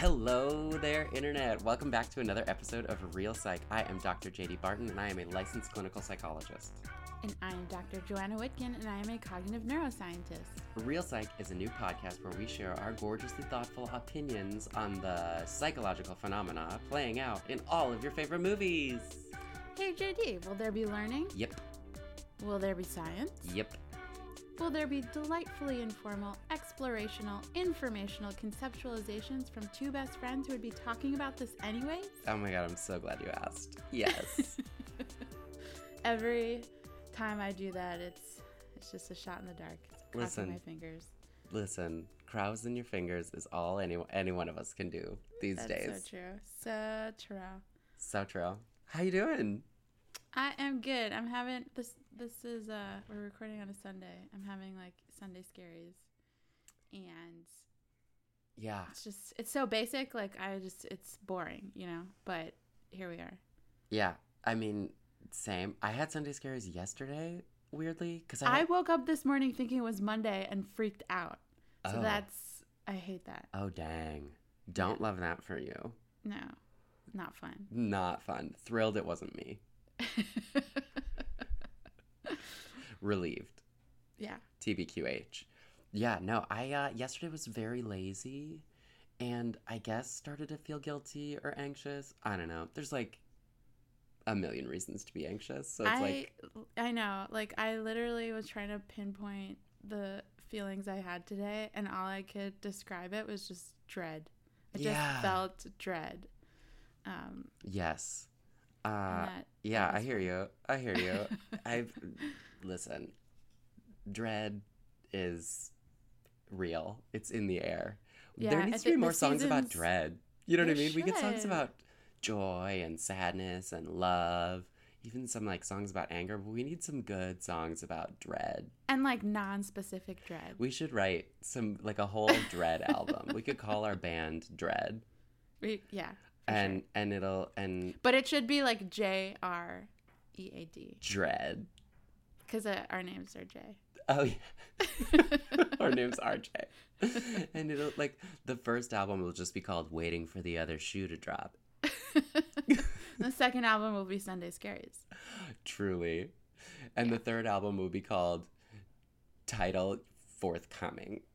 Hello there, Internet. Welcome back to another episode of Reel Psych. I am Dr. JD Barton, and I am a licensed clinical psychologist. And I am Dr. Joanna Whitkin, and I am a cognitive neuroscientist. Reel Psych is a new podcast where we share our gorgeously thoughtful opinions on the psychological phenomena playing out in all of your favorite movies. Hey, JD, will there be learning? Yep, Will there be science? yep. Will there be delightfully informal, explorational, informational conceptualizations from two best friends who would be talking about this anyways? Oh my god, I'm so glad you asked. Yes. Every time I do that, it's it's just a shot in the dark. It's Listen. my fingers. Listen, crows in your fingers is all any, any one of us can do these That's days. so true. So true. So true. How you doing? I am good. I'm having this. This is uh, we're recording on a Sunday. I'm having like Sunday scaries, and Yeah. it's just it's so basic. Like I just it's boring, you know. But here we are. Yeah. I mean, same. I had Sunday scares yesterday, weirdly, because I I, woke up this morning thinking it was Monday and freaked out. So Oh. that's I hate that. Oh dang. Don't love that for you. No, not fun. Not fun. Thrilled it wasn't me. Relieved. yeah. TBQH. Yeah, no, I uh yesterday was very lazy and I guess started to feel guilty or anxious. I don't know. There's like a million reasons to be anxious. So it's I like I know. Like I literally was trying to pinpoint the feelings I had today, and all I could describe it was just dread. I just Yeah. felt dread. Um, yes. Uh that, yeah, that I hear fun. you. I hear you. I've listen. Dread is real. It's in the air. Yeah, there needs to be more songs about dread. You know what I mean? We get songs about joy and sadness and love, even some like songs about anger, but we need some good songs about dread. and like non-specific dread. We should write some like a whole dread album. We could call our band Dread. We- yeah, And sure. and it'll and but it should be like J R E A D Dread. Because uh, our names are J. Oh yeah. Our name's are RJ. And it'll like the first album will just be called Waiting for the Other Shoe to Drop. the second album will be Sunday Scaries. Truly. And the third album will be called Title Forthcoming.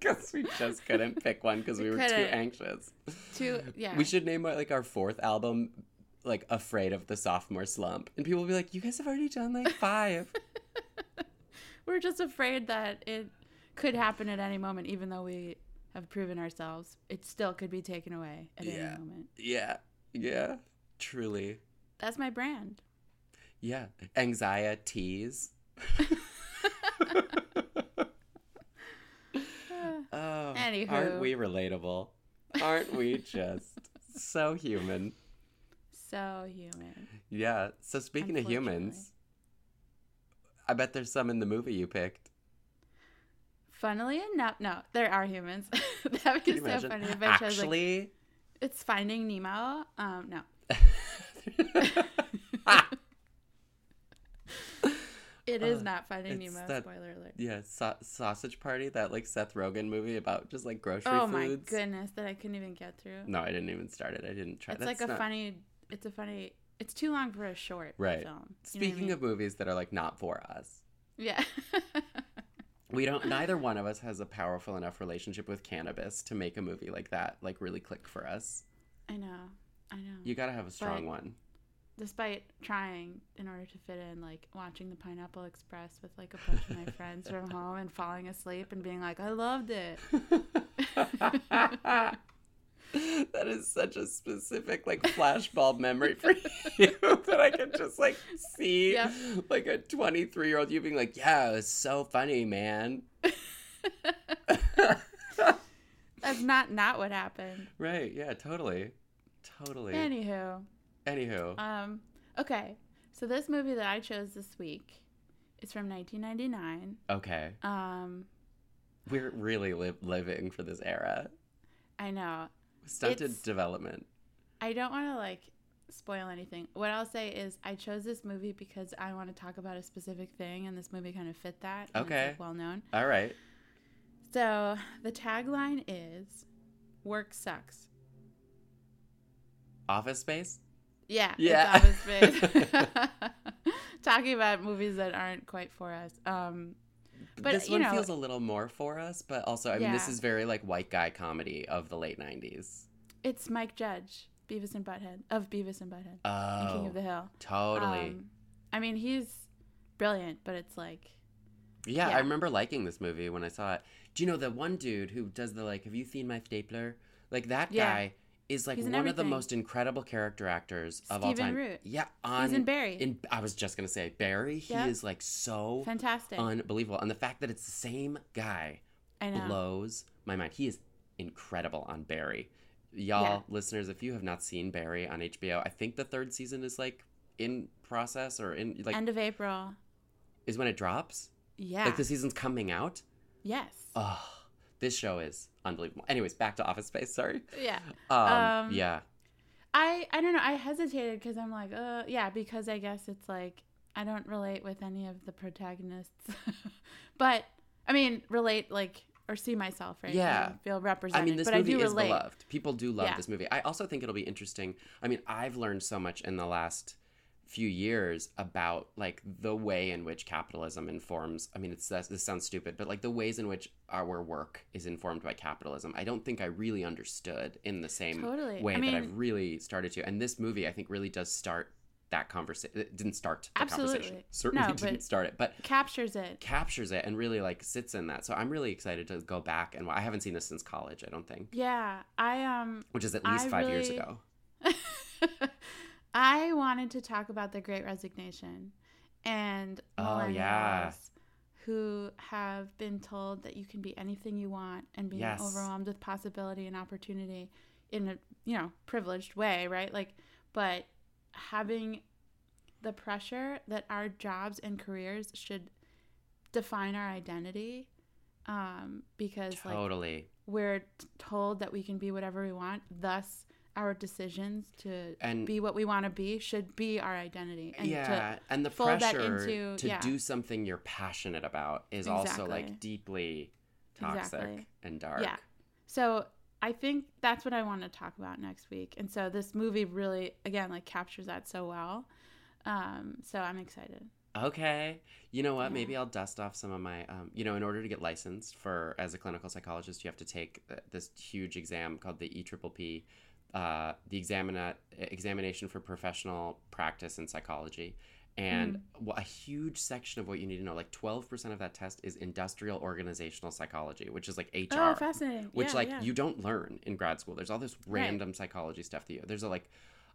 Because we just couldn't pick one because we, We were too anxious. Two, yeah. We should name like our fourth album like Afraid of the Sophomore Slump. And people will be like, You guys have already done like five. We're just afraid that it could happen at any moment, even though we have proven ourselves. It still could be taken away at Yeah. any moment. yeah. Yeah. Truly. That's my brand. Yeah. Anxieties. Oh, Anywho. aren't we relatable? Aren't we just so human? So human. Yeah. So speaking of humans, I bet there's some in the movie you picked. Funnily enough, no, there are humans. that would be so imagine? funny. If I chose, like, Actually, it's Finding Nemo. Um, no, it is Uh, not Finding it's Nemo. that- Spoiler alert. yeah, sa- Sausage Party, that like Seth Rogen movie about just like grocery Oh my goodness, that I couldn't even get through. No, I didn't even start it. I didn't try. That. It's That's like a not- funny. It's a funny. It's too long for a short Right. film. What I Speaking mean? of movies that are like not for us, yeah. we don't. Neither one of us has a powerful enough relationship with cannabis to make a movie like that like really click for us. I know. I know. You gotta have a strong But- one. Despite trying in order to fit in, like watching the Pineapple Express with like a bunch of my friends from home and falling asleep and being like, I loved it. that is such a specific like flashbulb memory for you that I can just like see Yep. like a 23 year old you being like, yeah, it's so funny, man. That's not not what happened. right? Yeah, totally, totally. Anywho, Anywho, um, okay. So this movie that I chose this week is from 1999. okay, Um, we're really li- living for this era. I know. Stunted It's- development. I don't want to like spoil anything. What I'll say is I chose this movie because I want to talk about a specific thing, and this movie kind of fit that. Okay. like, well known. All right. So the tagline is "Work sucks." Office Space. Yeah. Yeah. Office Space. Talking about movies that aren't quite for us. Um, But, this one know- feels a little more for us, but also, I mean, this is very like white guy comedy of the late '90s. it's Mike Judge, Beavis and Butthead of Beavis and Butthead, Oh, and King of the Hill. totally. Um, I mean, he's brilliant, but it's like yeah, yeah. I remember liking this movie when I saw it. Do you know the one dude who does the like? Have you seen my stapler? Like that Yeah. guy is like one in of the most incredible character actors of all time. Root. Yeah, on he's in Barry. in I was just gonna say Barry. He Yeah. is like so Fantastic. unbelievable, and the fact that it's the same guy blows my mind. He is incredible on Barry. Y'all Yeah. listeners, if you have not seen Barry on HBO, I think the third season is like in process or in like End of April. is when it drops. Yeah. Like the season's coming out. yes. Oh, this show is unbelievable. Anyways, back to Office Space. Sorry. yeah. Um, Um, yeah. I I don't know. I hesitated because I'm like, uh, yeah, because I guess it's like I don't relate with any of the protagonists, but I mean, relate like or see myself, right? Yeah. Feel represented I mean, this but movie I do is relate. beloved. People do love Yeah. this movie. I also think it'll be interesting. I mean, I've learned so much in the last few years about like the way in which capitalism informs. I mean, it's this sounds stupid, but like the ways in which our work is informed by capitalism. I don't think I really understood in the same Totally. way I that I've really started to. And this movie, I think, really does start that conversation. It didn't start the Absolutely. conversation. Certainly No, didn't start it, but Captures it. captures it and really like sits in that. So I'm really excited to go back and I haven't seen this since college. I don't think, Yeah. I um which is at least I five years ago. I wanted to talk about the Great Resignation and Oh, yeah. who have been told that you can be anything you want and being Yes. overwhelmed with possibility and opportunity in a you know privileged way, right? Like, but having the pressure that our jobs and careers should define our identity um, because like Totally. we're told that we can be whatever we want thus our decisions to And- be what we want to be should be our identity and yeah, to and the pressure into- to yeah. do something you're passionate about is also like deeply toxic Exactly. and dark. yeah so i think that's what i want to talk about next week and so this movie really again like captures that so well um so i'm excited Okay. You know what? Yeah. Maybe I'll dust off some of my, um, you know, in order to get licensed for as a clinical psychologist, you have to take this huge exam called the EPPP, uh, the examina- examination for professional practice in psychology. And Mm. a huge section of what you need to know, like 12% of that test is industrial organizational psychology, which is like HR oh fascinating which Yeah, like yeah. you don't learn in grad school. There's all this Right. random psychology stuff that you. There's a like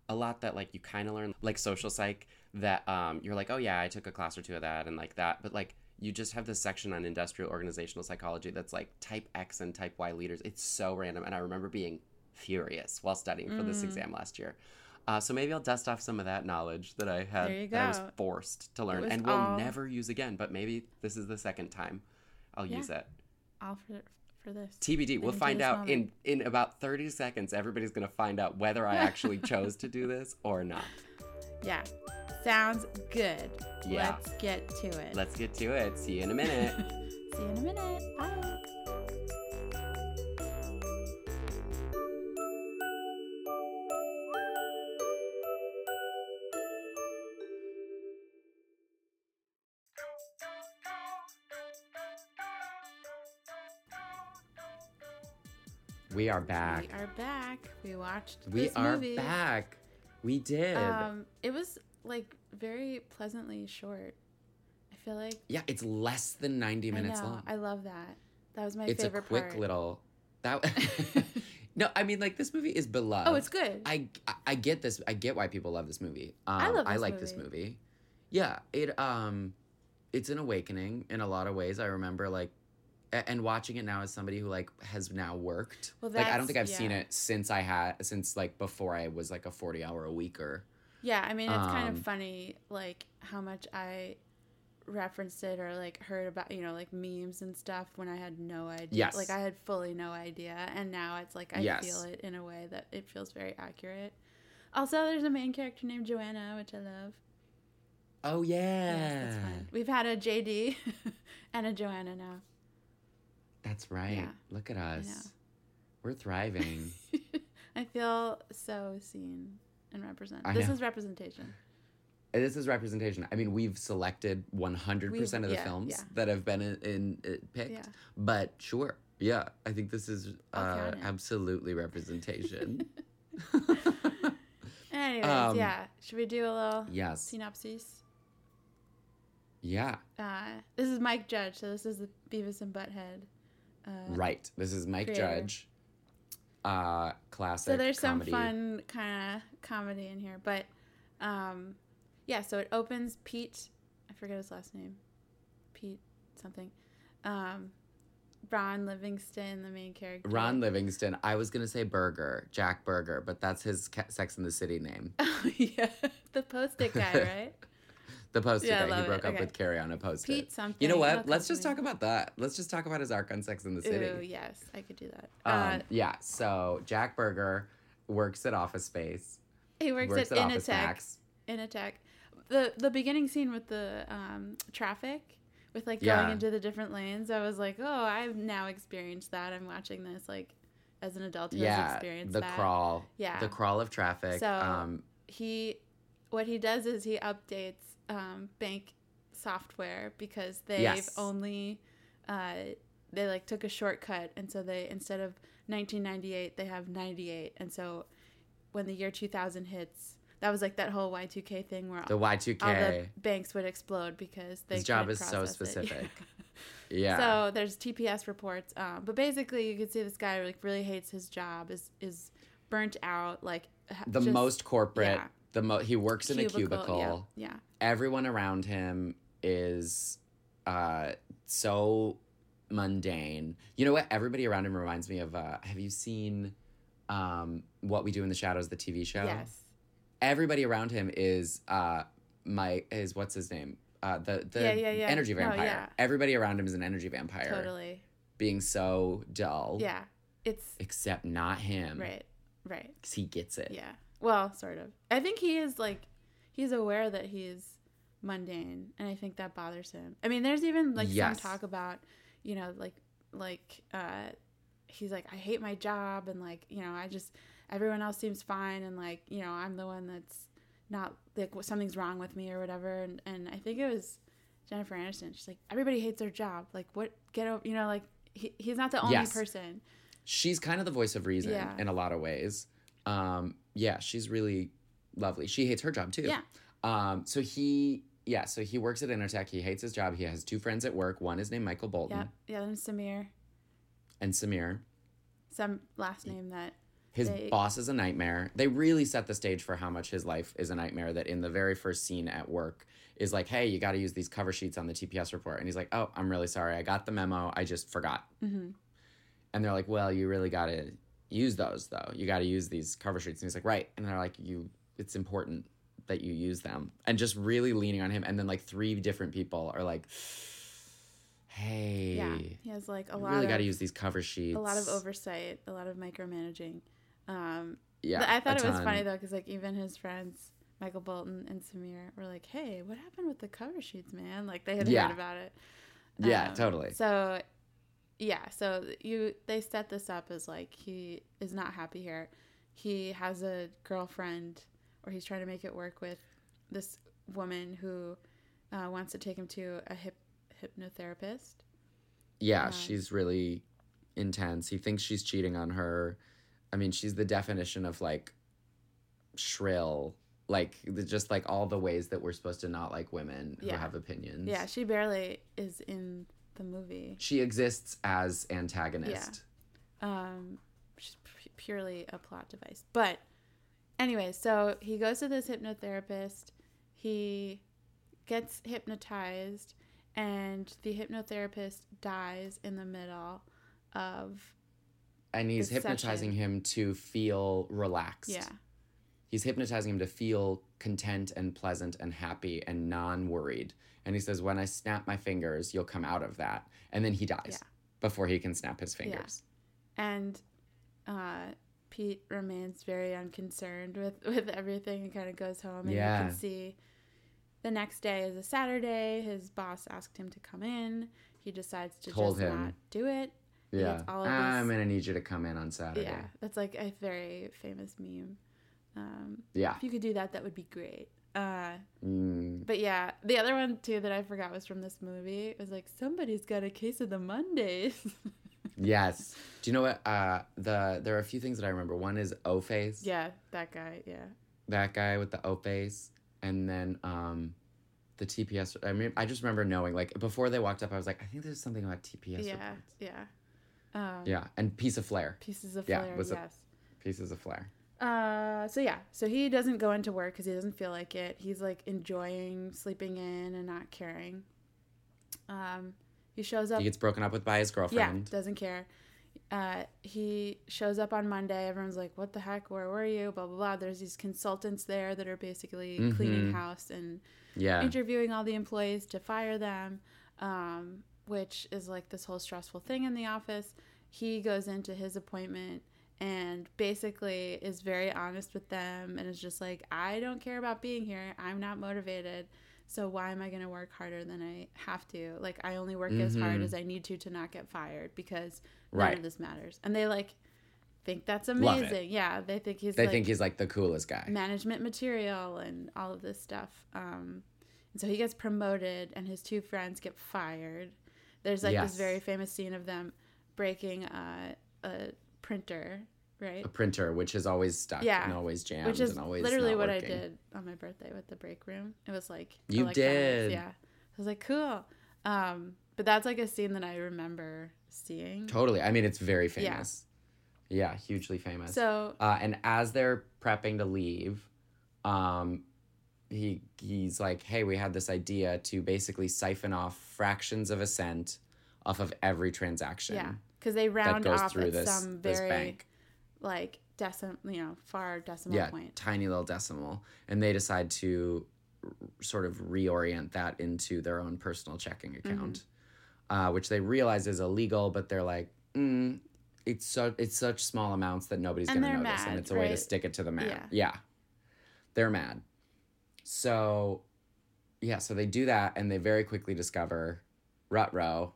a lot that like you kind of learn like social psych that um you're like oh yeah I took a class or two of that and like that but like you just have this section on industrial organizational psychology that's like type X and type Y leaders. It's so random and I remember being furious while studying for this Mm. exam last year. Uh, so maybe I'll dust off some of that knowledge that I had that I was forced to learn and will all- never use again. But maybe this is the second time I'll Yeah. use it. all for for this TBD. We'll find this out in in about 30 seconds. Everybody's going to find out whether I actually chose to do this or not. yeah sounds good Yeah. let's get to it Let's get to it. See you in a minute. see you in a minute bye we are back. we are back we watched We are movie. back. We did. Um, it was like very pleasantly short. I feel like yeah, it's less than 90 minutes I know. long. I love that. That was my it's a quick part. little that No, I mean like this movie is beloved. Oh, it's good. I, I I get this. I get why people love this movie. Um, I love I this like this movie. movie. Yeah, it um, it's an awakening in a lot of ways. I remember like, and watching it now as somebody who like has now worked. Well, like I don't think I've seen it since I had since like before I was like a forty hour a weeker. Yeah, I mean it's kind Um, of funny like how much I referenced it or like heard about you know like memes and stuff when I had no idea. Yes. Like I had fully no idea and now it's like I Yes. feel it in a way that it feels very accurate. Also, there's a main character named Joanna, which I love. Oh yeah, Yes, that's fun. We've had a JD and a Joanna now. That's right. Yeah. Look at us. We're thriving. I feel so seen and represented. I This know. is representation. This is representation. I mean, we've selected 100% We've- of the yeah, films yeah. that have been in, in picked. But sure. Yeah, I think this is uh, absolutely representation. Anyways, Um, yeah. Should we do a little yes. synopsis? Yeah. Uh, this is Mike Judge, so this is the Beavis and Butthead. Uh, Right. This is Mike creator. Judge. Uh, classic. so there's comedy. some fun kind of comedy in here, but um, yeah. So it opens. Pete, I forget his last name. Pete something. Um, Ron Livingston, the main character. Ron Livingston. I was gonna say Berger, Jack Berger, but that's his ca- Sex in the City name. Oh yeah, the post-it guy, right? The post-it Yeah, guy. He it. broke up Okay. with Carrie on a post-it. Pete something. You know what? Let's just talk about that. Let's just talk about his arc on Sex in the City. Ooh, yes, I could do that. Um, uh, yeah. So Jack Berger works at Office Space. he works, Works at, at Initech. Max. Initech. The the beginning scene with the um, traffic, with like going Yeah. into the different lanes, I was like, oh, I've now experienced that. I'm watching this like as an adult who has Yeah. experienced The that. crawl. Yeah. The crawl of traffic. So um, he, what he does is he updates um, bank software because they've Yes. only uh, they like took a shortcut and so they instead of 1998 they have 98 and so when the year 2000 hits that was like that whole Y2K thing where the Y2K. the banks would explode because they His job is so specific. Yeah. So there's TPS reports, um, but basically you can see this guy like really hates his job, is is burnt out, like the just most corporate. yeah. The mo- he works in a cubicle, cubicle. Yeah, yeah. Everyone around him is uh, so mundane. You know what? Everybody around him reminds me of. Uh, have you seen um, What We Do in the Shadows, the TV show? Yes. Everybody around him is uh, my is what's his name? Uh, the the Yeah, yeah, yeah. energy No, vampire. yeah. Everybody around him is an energy vampire. Totally. Being so dull. Yeah. It's Except not him. right. Right. Because he gets it. Yeah. Well, sort of. I think he is like he's aware that he's mundane and I think that bothers him. I mean, there's even like Yes. some talk about, you know, like like uh he's like I hate my job and like, you know, I just everyone else seems fine and like, you know, I'm the one that's not like something's wrong with me or whatever and and I think it was Jennifer Aniston. She's like everybody hates their job. Like what get over, you know, like he, he's not the only Yes. person. she's kind of the voice of reason Yeah. in a lot of ways. Um, yeah, she's really lovely. She hates her job too. Yeah. Um, so he, yeah, so he works at Initech. He hates his job. He has two friends at work. One is named Michael Bolton Yeah. Yeah, then Samir. and Samir. Some last name that His They- boss is a nightmare. They really set the stage for how much his life is a nightmare. That in the very first scene at work is like, hey, you got to use these cover sheets on the TPS report. And he's like, oh, I'm really sorry. I got the memo. I just forgot. Mm-hmm. And they're like, well, you really got to use those though. You got to use these cover sheets. And he's like, right. And they're like, you, it's important that you use them. And just really leaning on him. And then like three different people are like, hey, Yeah, he has like a lot really of got to use these cover sheets. a lot of oversight, a lot of micromanaging. Um, Yeah, I thought it was ton. funny though because like even his friends, Michael Bolton and Samir, were like, "Hey, what happened with the cover sheets, man?" Like they had Yeah. heard about it. Yeah, Um, totally. So, yeah, so you they set this up as like he is not happy here. He has a girlfriend, or he's trying to make it work with this woman who uh, wants to take him to a hip hypnotherapist. Yeah, Um, she's really intense. He thinks she's cheating on her. I mean, she's the definition of like shrill, like the, just like all the ways that we're supposed to not like women who have opinions. Yeah, she barely is in the movie. She exists as antagonist. Um, she's p- purely a plot device. But anyway, so he goes to this hypnotherapist. He gets hypnotized, and the hypnotherapist dies in the middle of And he's hypnotizing session. him to feel relaxed. yeah He's hypnotizing him to feel content and pleasant and happy and non worried. And he says, When I snap my fingers, you'll come out of that. And then he dies Yeah. before he can snap his fingers. Yeah. and uh, Pete remains very unconcerned with with everything and kind of goes home. And Yeah. you can see the next day is a Saturday. His boss asked him to come in. He decides to Told just him. not do it. Yeah. all of I'm this- to need you to come in on Saturday. Yeah, that's like a very famous meme. Um, Yeah. if you could do that, that would be great. Uh, Mm, but yeah, the other one too that I forgot was from this movie. It was like somebody's got a case of the Mondays. yes. Do you know what? Uh, the There are a few things that I remember. One is O Face. yeah, that guy. Yeah, That guy with the O Face. And then um, the TPS. I mean, I just remember knowing, like, before they walked up, I was like, I think there's something about TPS. yeah, reports. yeah. Um, Yeah. And Piece of Flair. Pieces of Yeah, flair. was a- yes. Pieces of Flair. Uh, so yeah, so he doesn't go into work because he doesn't feel like it. He's like enjoying sleeping in and not caring. Um, he shows up. He gets broken up with by his girlfriend. yeah, doesn't care. Uh, he shows up on Monday. Everyone's like, "What the heck? Where were you?" Blah blah blah. There's these consultants there that are basically cleaning Mhm. house and Yeah. interviewing all the employees to fire them, um, which is like this whole stressful thing in the office. He goes into his appointment and basically is very honest with them and is just like, I don't care about being here. I'm not motivated. So why am I going to work harder than I have to? Like, I only work as hard Mhm. as I need to to not get fired because none of this matters. And they like think that's amazing. Yeah, they think he's They like, think he's like the coolest guy. management material and all of this stuff. Um, and so he gets promoted, and his two friends get fired. There's like Yes. this very famous scene of them breaking a, a printer, right? A printer, which is always stuck Yeah. and always jammed Which is and always literally what working. I did on my birthday with the break room. It was like You did. yeah. I was like, cool. Um, but that's like a scene that I remember seeing. Totally. I mean, it's very famous. Yeah, hugely famous. So uh, and as they're prepping to leave, um, he he's like, "Hey, we had this idea to basically siphon off fractions of a cent off of every transaction yeah, because they round off at this some this very bank." Like decimal, you know, far decimal yeah, point. tiny little decimal, and they decide to r- sort of reorient that into their own personal checking Mm-hmm. account, uh, which they realize is illegal, but they're like, mm, it's so it's such small amounts that nobody's And gonna notice, mad, and it's a way to stick it to the man. Yeah. yeah, they're mad. So, yeah, so they do that, and they very quickly discover, Rutro,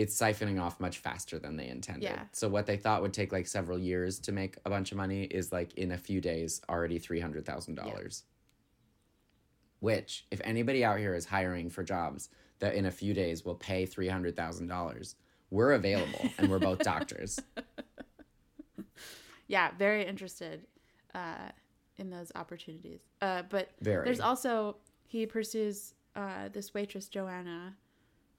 it's siphoning off much faster than they intended. Yeah. So what they thought would take like several years to make a bunch of money is like in a few days already three hundred thousand dollars. Which, if anybody out here is hiring for jobs that in a few days will pay three hundred thousand dollars, we're available and we're both doctors. yeah, very interested uh, in those opportunities. Uh, but Very. there's also he pursues uh, this waitress Joanna,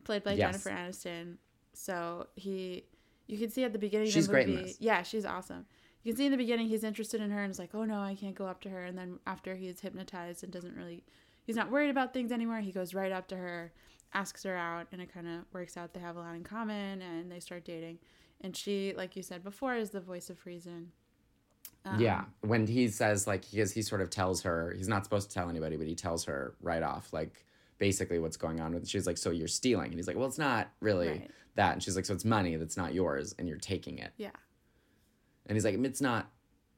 played by Yes. Jennifer Aniston. So he, you can see at the beginning She's the great movie, in this. yeah, she's awesome. You can see in the beginning he's interested in her and is like, oh no, I can't go up to her. And then after he's hypnotized and doesn't really, he's not worried about things anymore. He goes right up to her, asks her out, and it kind of works out. They have a lot in common and they start dating. And she, like you said before, is the voice of reason. Um, yeah. When he says like because he sort of tells her he's not supposed to tell anybody, but he tells her right off like basically what's going on with she's like, So you're stealing and he's like, Well it's not really Right. That and she's like, So it's money that's not yours and you're taking it. Yeah. And he's like, it's not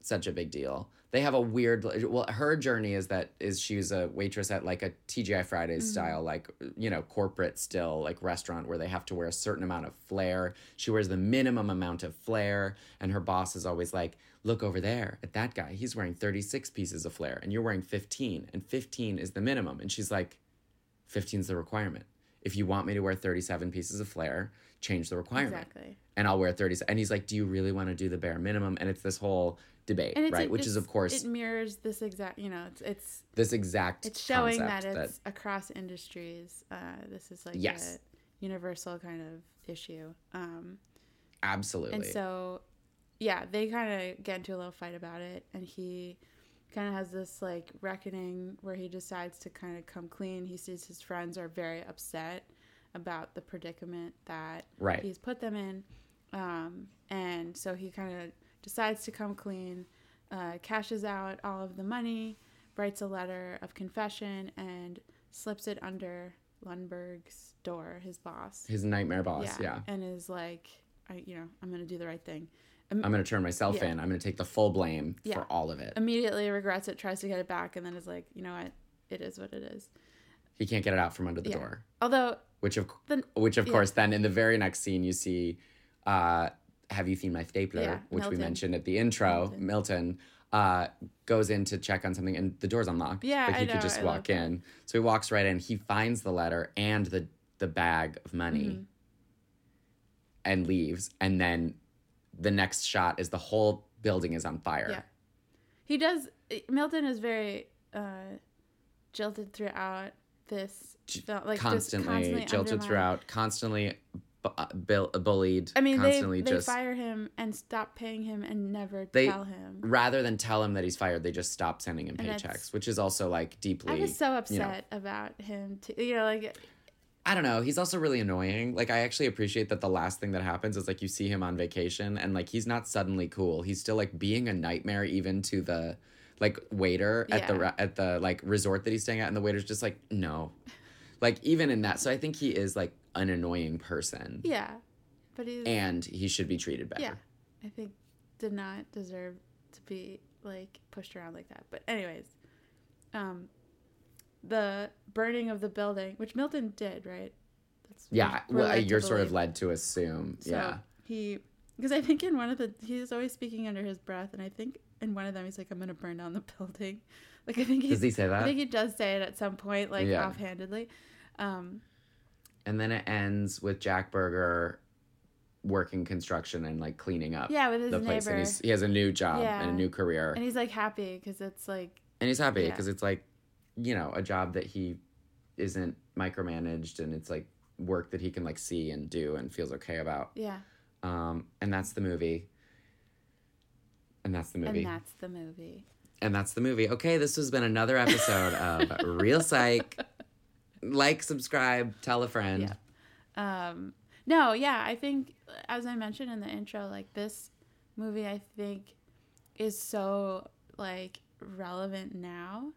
such a big deal. They have a weird. Well, her journey is that is she's a waitress at like a TGI Fridays mm-hmm. style, like you know, corporate still like restaurant where they have to wear a certain amount of flair. She wears the minimum amount of flair, and her boss is always like, "Look over there at that guy. He's wearing thirty six pieces of flair, and you're wearing fifteen, and fifteen is the minimum." And she's like, 15 is the requirement. If you want me to wear 37 pieces of flair, change the requirement Exactly. and I'll wear 30s. And he's like, Do you really want to do the bare minimum? And it's this whole debate, right? Which is, of course, it mirrors this exact. You know, it's it's this exact it's showing that it's across industries. Uh, this is like Yes. a universal kind of issue. Um, absolutely. and so yeah, they kind of get into a little fight about it, and he kind of has this like reckoning where he decides to kind of come clean. He sees his friends are very upset about the predicament that Right. he's put them in, um, and so he kind of decides to come clean, uh, cashes out all of the money, writes a letter of confession, and slips it under Lumbergh's door, his boss. His nightmare boss. Yeah. and is like, I, you know, I'm gonna do the right thing. I'm gonna turn myself Yeah. in. I'm gonna take the full blame Yeah. for all of it. immediately regrets it, tries to get it back, and then is like, you know what, it is what it is. He can't get it out from under the Yeah. door. Although, Which of Then- which of yeah. course then in the very next scene you see uh have you seen my stapler Yeah, which we mentioned at the intro Milton. milton, uh goes in to check on something and the door's unlocked Yeah, but he I could know, just I walk love that. in so he walks right in he finds the letter and the the bag of money Mm-hmm. and leaves and then the next shot is the whole building is on fire Yeah. he does. Milton is very uh, jilted throughout this like constantly, constantly jilted undermined. throughout constantly bu- uh, bullied I mean, they, constantly they just fire him and stop paying him and never They- tell him. rather than tell him that he's fired, they just stop sending him And paychecks, which is also like deeply. I was so you know- upset about him. Too. You know, like I don't know. He's also really annoying. Like I actually appreciate that the last thing that happens is like you see him on vacation and like he's not suddenly cool. He's still like being a nightmare even to the like waiter at the at the like resort that he's staying at, and the waiter's just like no, like even in that. So I think he is like an annoying person, yeah, but he's and he should be treated better. yeah. I think did not deserve to be like pushed around like that. But anyways, um, the burning of the building, which Milton did, right? That's Yeah, well, you're sort of led to assume. So yeah, he, because I think in one of the, he's always speaking under his breath, and I think in one of them he's like, "I'm gonna burn down the building." Like I think does he say I think he does say it at some point, like Yeah. offhandedly. Um, And then it ends with Jack Berger working construction and like cleaning up yeah, with his the place. And neighbor, he's, he has a new job and a new career. and he's like happy because it's like And he's happy Yeah. because it's like, you know, a job that he isn't micromanaged and it's like work that he can like see and do and feels okay about. yeah, Um, and that's the movie. And that's the movie. and that's the movie. And that's the movie. Okay, this has been another episode of Reel Psych. Like, subscribe, tell a friend. Yeah. Um, no, yeah, I think as I mentioned in the intro, like this movie, I think is so like relevant now.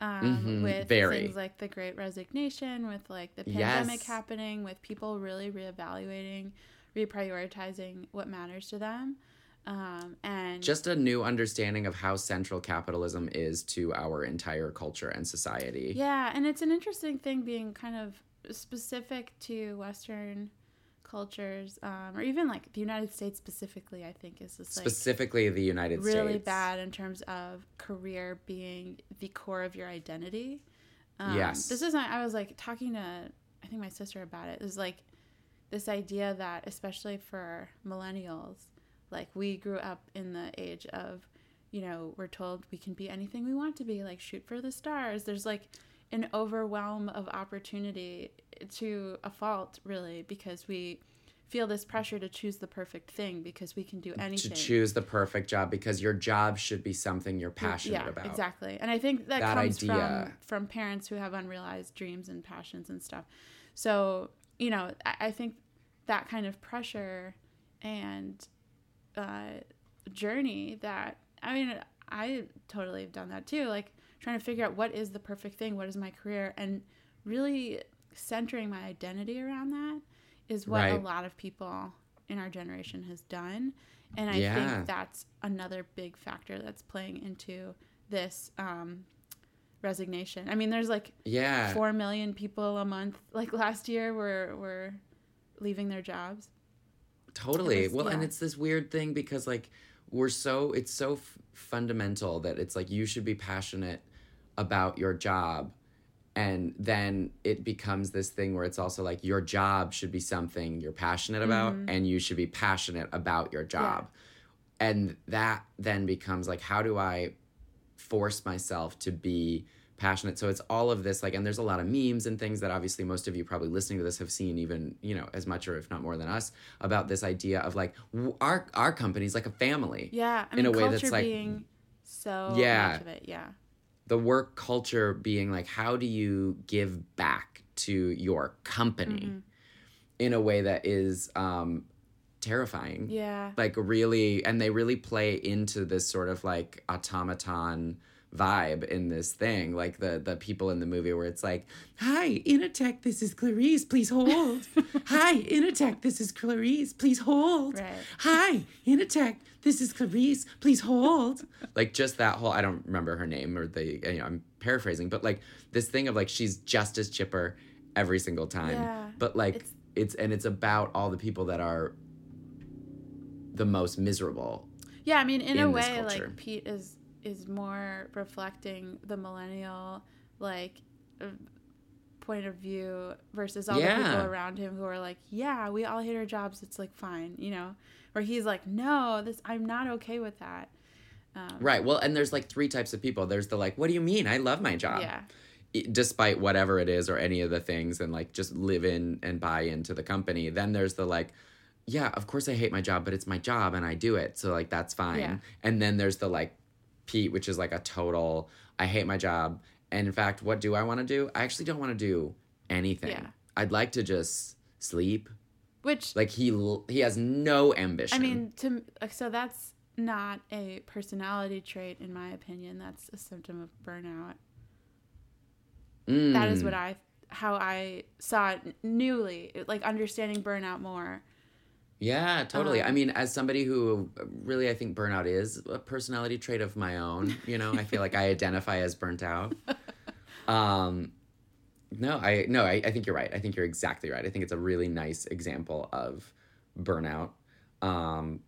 Um, Mhm, with very. things like the Great Resignation, with like the pandemic Yes. happening, with people really reevaluating, reprioritizing what matters to them, um, and Just a new understanding of how central capitalism is to our entire culture and society. Yeah, and it's an interesting thing being kind of specific to Western cultures, um, or even like the United States specifically. I think is this like Specifically, the United really States. Really bad in terms of career being the core of your identity. Um, Yes. this isn't. I was like talking to I think my sister about it. It was like this idea that especially for millennials, like we grew up in the age of, you know, we're told we can be anything we want to be, like shoot for the stars. There's like an overwhelm of opportunity to a fault, really, because we feel this pressure to choose the perfect thing because we can do anything. to choose the perfect job because your job should be something you're passionate yeah, about. exactly. And I think that, That comes idea. from from parents who have unrealized dreams and passions and stuff. So you know, I, I think that kind of pressure and uh, journey that I mean, I totally have done that too. Like trying to figure out what is the perfect thing, what is my career, and really centering my identity around that is what a lot of people in our generation has done. And I Yeah. think that's another big factor that's playing into this um, resignation. I mean, there's like Yeah. four million people a month, like last year, were were leaving their jobs. Totally. Well, and it's this weird thing because like we're so it's so f- fundamental that it's like you should be passionate about your job and then it becomes this thing where it's also like your job should be something you're passionate about Mm-hmm. and you should be passionate about your job. And that then becomes like how do I force myself to be passionate. So it's all of this like, and there's a lot of memes and things that obviously most of you probably listening to this have seen even you know as much or if not more than us about this idea of like w- our our company's like a family. Yeah, I in a way that's like being so Yeah. much of it. Yeah, the work culture being like how do you give back to your company Mm-hmm. in a way that is um terrifying yeah, like really and they really play into this sort of like automaton vibe in this thing like the the people in the movie where it's like hi Initech this is Clarice please hold hi Initech this is Clarice please hold Right. hi Initech this is Clarice please hold like just that whole I don't remember her name or the you know I'm paraphrasing but like this thing of like she's just as chipper every single time Yeah. but like It's- it's and it's about all the people that are the most miserable. yeah. I mean, in, a in this way, like Pete is is more reflecting the millennial like uh, point of view versus all the people around him who are like, yeah, we all hate our jobs. It's like fine, you know. Or he's like, no, this I'm not okay with that. Um, Right. Well, and there's like three types of people. There's the like, what do you mean? I love my job. Yeah. Despite whatever it is or any of the things and like just live in and buy into the company. Then there's the like, yeah, of course I hate my job, but it's my job and I do it. So like that's fine. Yeah. And then there's the like Pete, which is like a total I hate my job. And in fact, what do I want to do? I actually don't want to do anything. Yeah. I'd like to just sleep. Which Like he l- he has no ambition. I mean, to like, so that's not a personality trait, in my opinion. That's a symptom of burnout. That is Mm. what I, how I saw it newly, like understanding burnout more. Yeah, totally. Um, I mean, as somebody who really, I think burnout is a personality trait of my own. You know, I feel like I identify as burnt out. Um, no, I no, I, I think you're right. I think you're exactly right. I think it's a really nice example of burnout. Um,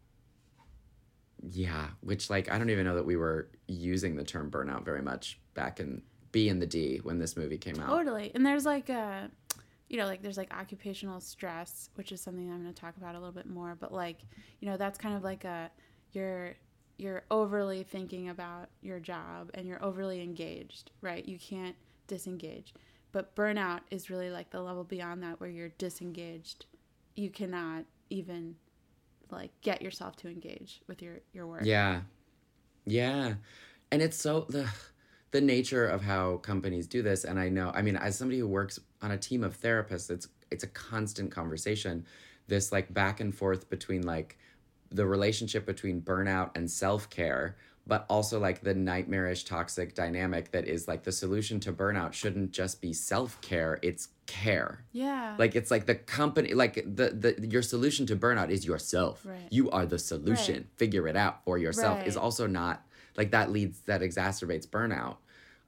yeah, which like I don't even know that we were using the term burnout very much back in B and the D when this movie came out. Totally. And there's like a, you know, like there's like occupational stress, which is something I'm going to talk about a little bit more. But like, you know, that's kind of like a, you're, you're overly thinking about your job and you're overly engaged, right? You can't disengage. But burnout is really like the level beyond that where you're disengaged. You cannot even like get yourself to engage with your, your work. Yeah. Yeah. And it's so the the nature of how companies do this and I know I mean as somebody who works on a team of therapists it's it's a constant conversation this like back and forth between like the relationship between burnout and self-care but also like the nightmarish toxic dynamic that is like the solution to burnout shouldn't just be self-care it's care Yeah. like it's like the company like the the your solution to burnout is yourself Right. you are the solution Right. figure it out for yourself is also not like that leads that exacerbates burnout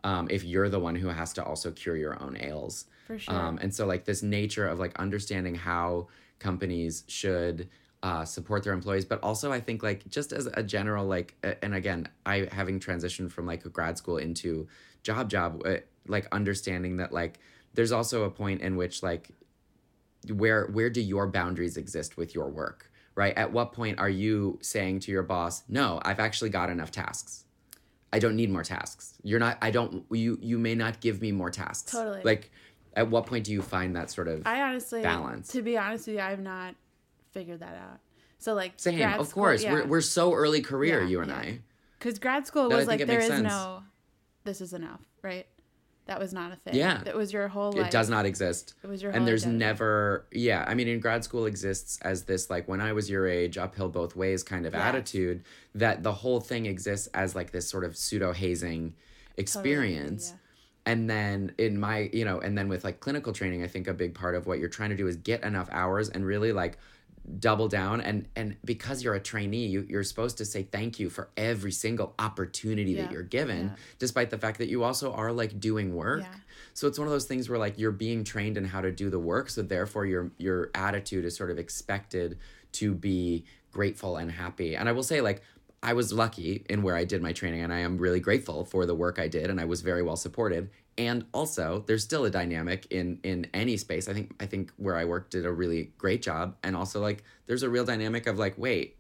um, if you're the one who has to also cure your own ails For sure. um, and so like this nature of like understanding how companies should uh, support their employees but also i think like just as a general like and again i having transitioned from like a grad school into job job uh, like understanding that like there's also a point in which like where where do your boundaries exist with your work right at what point are you saying to your boss no i've actually got enough tasks i don't need more tasks you're not i don't you you may not give me more tasks Totally. like at what point do you find that sort of I honestly, balance. to be honest with you, I have not figured that out. So like, same grad of school- course yeah. we're, we're so early career Yeah, you and yeah. i Because grad school I was like it there is sense. no, this is enough, right? That was not a thing. Yeah. that was your whole life. it does not exist It was your and there's identity. never yeah i mean in grad school exists as this like when i was your age uphill both ways kind of attitude that the whole thing exists as like this sort of pseudo hazing experience yeah. And then in my you know and then with like clinical training i think a big part of what you're trying to do is get enough hours and really like double down. And and because you're a trainee you, you're supposed to say thank you for every single opportunity that you're given yeah. despite the fact that you also are like doing work. Yeah. so it's one of those things where like you're being trained in how to do the work. So therefore your your attitude is sort of expected to be grateful and happy. And i will say like i was lucky in where i did my training and i am really grateful for the work i did and i was very well supported and also there's still a dynamic in in any space i think i think where i worked did a really great job and also like there's a real dynamic of like wait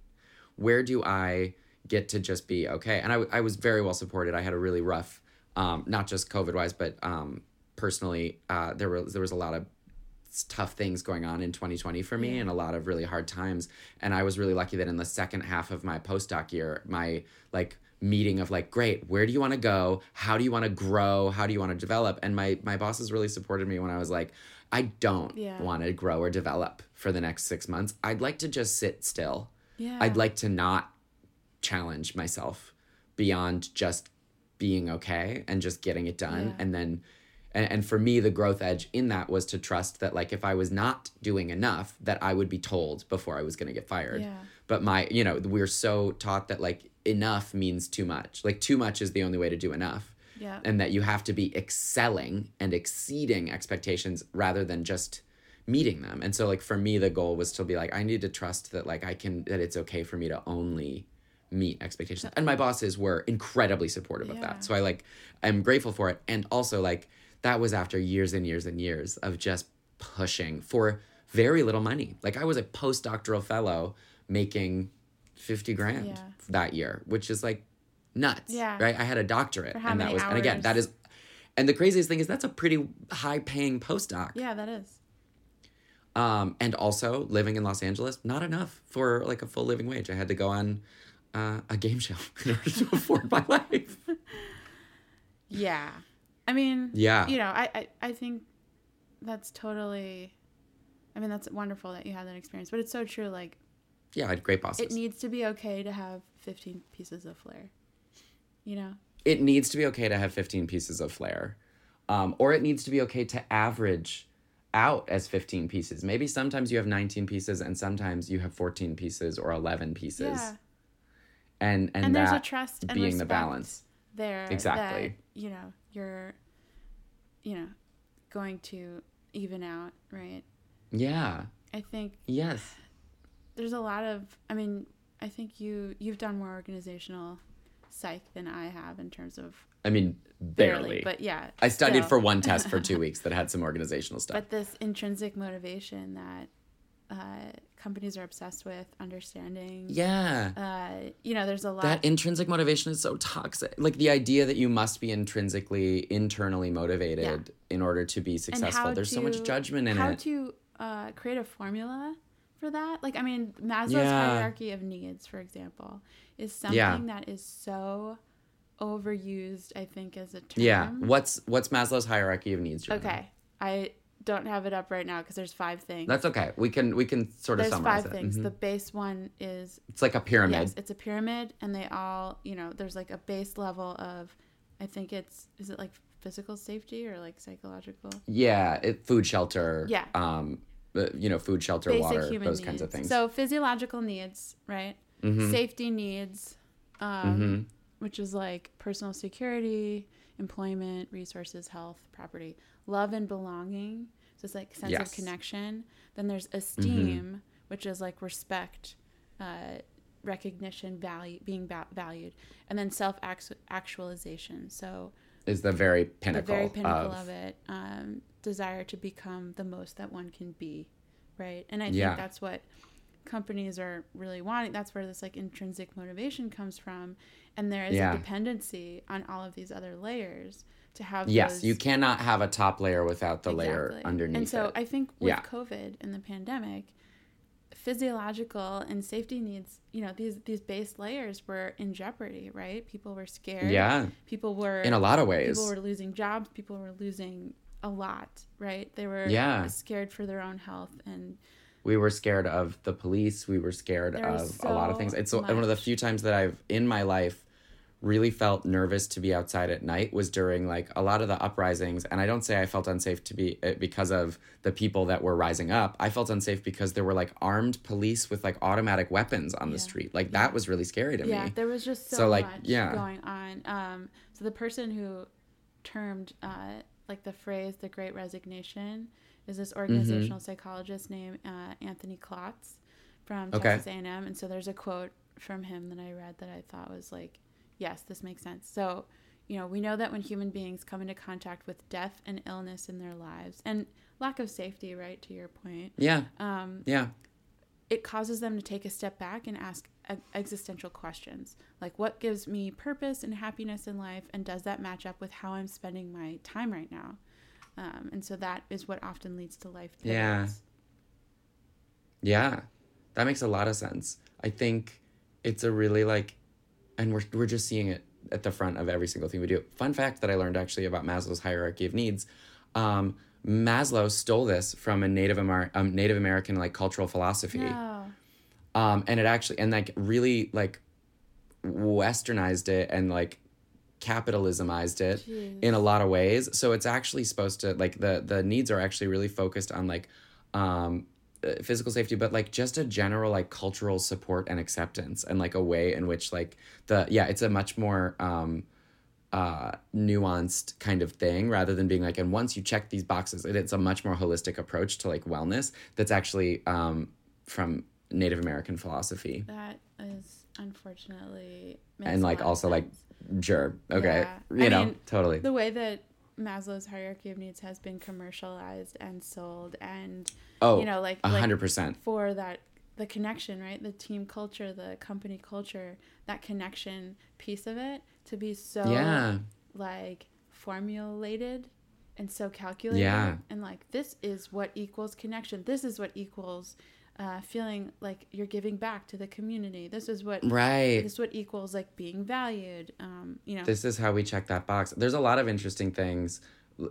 where do I get to just be okay? And I, I was very well supported. I had a really rough um, not just COVID wise, but um, personally, uh, there was there was a lot of tough things going on in 2020 for me and a lot of really hard times. And i was really lucky that in the second half of my postdoc year my like meeting of like great where do you want to go? How do you want to grow? How do you want to develop? And my my bosses really supported me when i was like i don't Yeah. want to grow or develop for the next six months. I'd like to just sit still. Yeah. i'd like to not challenge myself beyond just being okay and just getting it done Yeah. and then and, and for me the growth edge in that was to trust that like if i was not doing enough that i would be told before i was going to get fired. Yeah. but my you know we're so taught that like enough means too much. Like too much is the only way to do enough. Yeah. and that you have to be excelling and exceeding expectations rather than just meeting them. And so like for me the goal was to be like i need to trust that like i can that it's okay for me to only meet expectations. And my bosses were incredibly supportive of Yeah. that so i like i'm grateful for it. And also like that was after years and years and years of just pushing for very little money like i was a postdoctoral fellow making 50 grand Yeah. that year which is like nuts Yeah. right i had a doctorate and that was and again that is and the craziest thing is that's a pretty high paying postdoc Yeah, that is. um, and also living in Los Angeles, not enough for like a full living wage. I had to go on uh, a game show in order to afford my life. Yeah. I mean, Yeah. You know, I, I, I think that's totally, I mean, that's wonderful that you had that experience, but it's so true. Like, Yeah, I had great bosses. it needs to be okay to have 15 pieces of flair, you know? it needs to be okay to have 15 pieces of flair um, or it needs to be okay to average out as 15 pieces maybe sometimes you have 19 pieces and sometimes you have 14 pieces or 11 pieces Yeah. and and, And there's a that trust and being the balance There. Exactly. That, you know, you're, you know, going to even out, right? yeah I think yes there's a lot of i mean i think you you've done more organizational psych than i have in terms of i mean barely, but yeah i studied still. for one test for two weeks that had some organizational stuff but this intrinsic motivation that uh, companies are obsessed with understanding yeah. uh, you know there's a lot that intrinsic motivation is so toxic. Like the idea that you must be intrinsically internally motivated in order to be successful. there's so much judgment in how it. How to uh, create a formula for that. Like i mean maslow's Yeah. hierarchy of needs for example is something Yeah. that is so overused i think as a term. Yeah what's what's maslow's hierarchy of needs? Okay, I don't have it up right now because there's five things. that's okay we can we can sort of there's summarize five it things. Mhm. The base one is it's like a pyramid yes, it's a pyramid, and they all you know there's like a base level of, I think it's is it like physical safety or like psychological yeah it, food shelter Yeah. um you know food shelter basic water those needs. kinds of things So physiological needs, right? Mhm. Safety needs, um, Mhm. which is like personal security, employment, resources, health, property, love and belonging. So it's like sense Yes. of connection. Then there's esteem, which is like respect, uh, recognition, value, being va- valued, and then self actualization. So is the very pinnacle, the very pinnacle of, of, it, um, desire to become the most that one can be, right? And I think Yeah. that's what companies are really wanting. That's where this like intrinsic motivation comes from, and there is Yeah. a dependency on all of these other layers to have. yes those- you cannot have a top layer without the layer underneath And so it. I think with Yeah. COVID and the pandemic, physiological and safety needs, you know, these these base layers were in jeopardy, right? People were scared. yeah People were in a lot of ways people were losing jobs people were losing a lot right they were Yeah. scared for their own health and we were scared of the police we were scared of was a lot of things it's one of the few times that i've in my life really felt nervous to be outside at night was during like a lot of the uprisings and i don't say i felt unsafe to be uh, because of the people that were rising up i felt unsafe because there were like armed police with like automatic weapons on the Yeah. street like that was really scary to me. yeah there was just so, So, like, much yeah. going on um so the person who termed uh like the phrase the great resignation is this Mm-hmm. organizational psychologist named uh, anthony klotz from Okay. texas a&m and so there's a quote from him that i read that i thought was like yes this makes sense so you know we know that when human beings come into contact with death and illness in their lives and lack of safety right to your point yeah um, yeah it causes them to take a step back and ask existential questions like what gives me purpose and happiness in life and does that match up with how i'm spending my time right now um, and so that is what often leads to life pivots. Yeah. Yeah, that makes a lot of sense. I think it's a really like, and we're, we're just seeing it at the front of every single thing we do. Fun fact that I learned actually about Maslow's hierarchy of needs. Um, Maslow stole this from a Native Amer- um, Native American like cultural philosophy. No. um, and it actually and like really like westernized it and like capitalismized it Jeez. in a lot of ways so it's actually supposed to like the the needs are actually really focused on like um physical safety but like just a general like cultural support and acceptance and like a way in which like the yeah it's a much more um uh nuanced kind of thing rather than being like and once you check these boxes it, it's a much more holistic approach to like wellness that's actually um from native american philosophy that is unfortunately and like also like sense. sure okay Yeah. you I know mean, totally the way that Maslow's hierarchy of needs has been commercialized and sold and oh you know like a hundred percent. for that the connection right? The team culture the company culture that connection piece of it to be so yeah. like formulated and so calculated Yeah. and like this is what equals connection. This is what equals uh, feeling like you're giving back to the community. This is what right. this is what equals like being valued um you know. This is how we check that box. There's a lot of interesting things,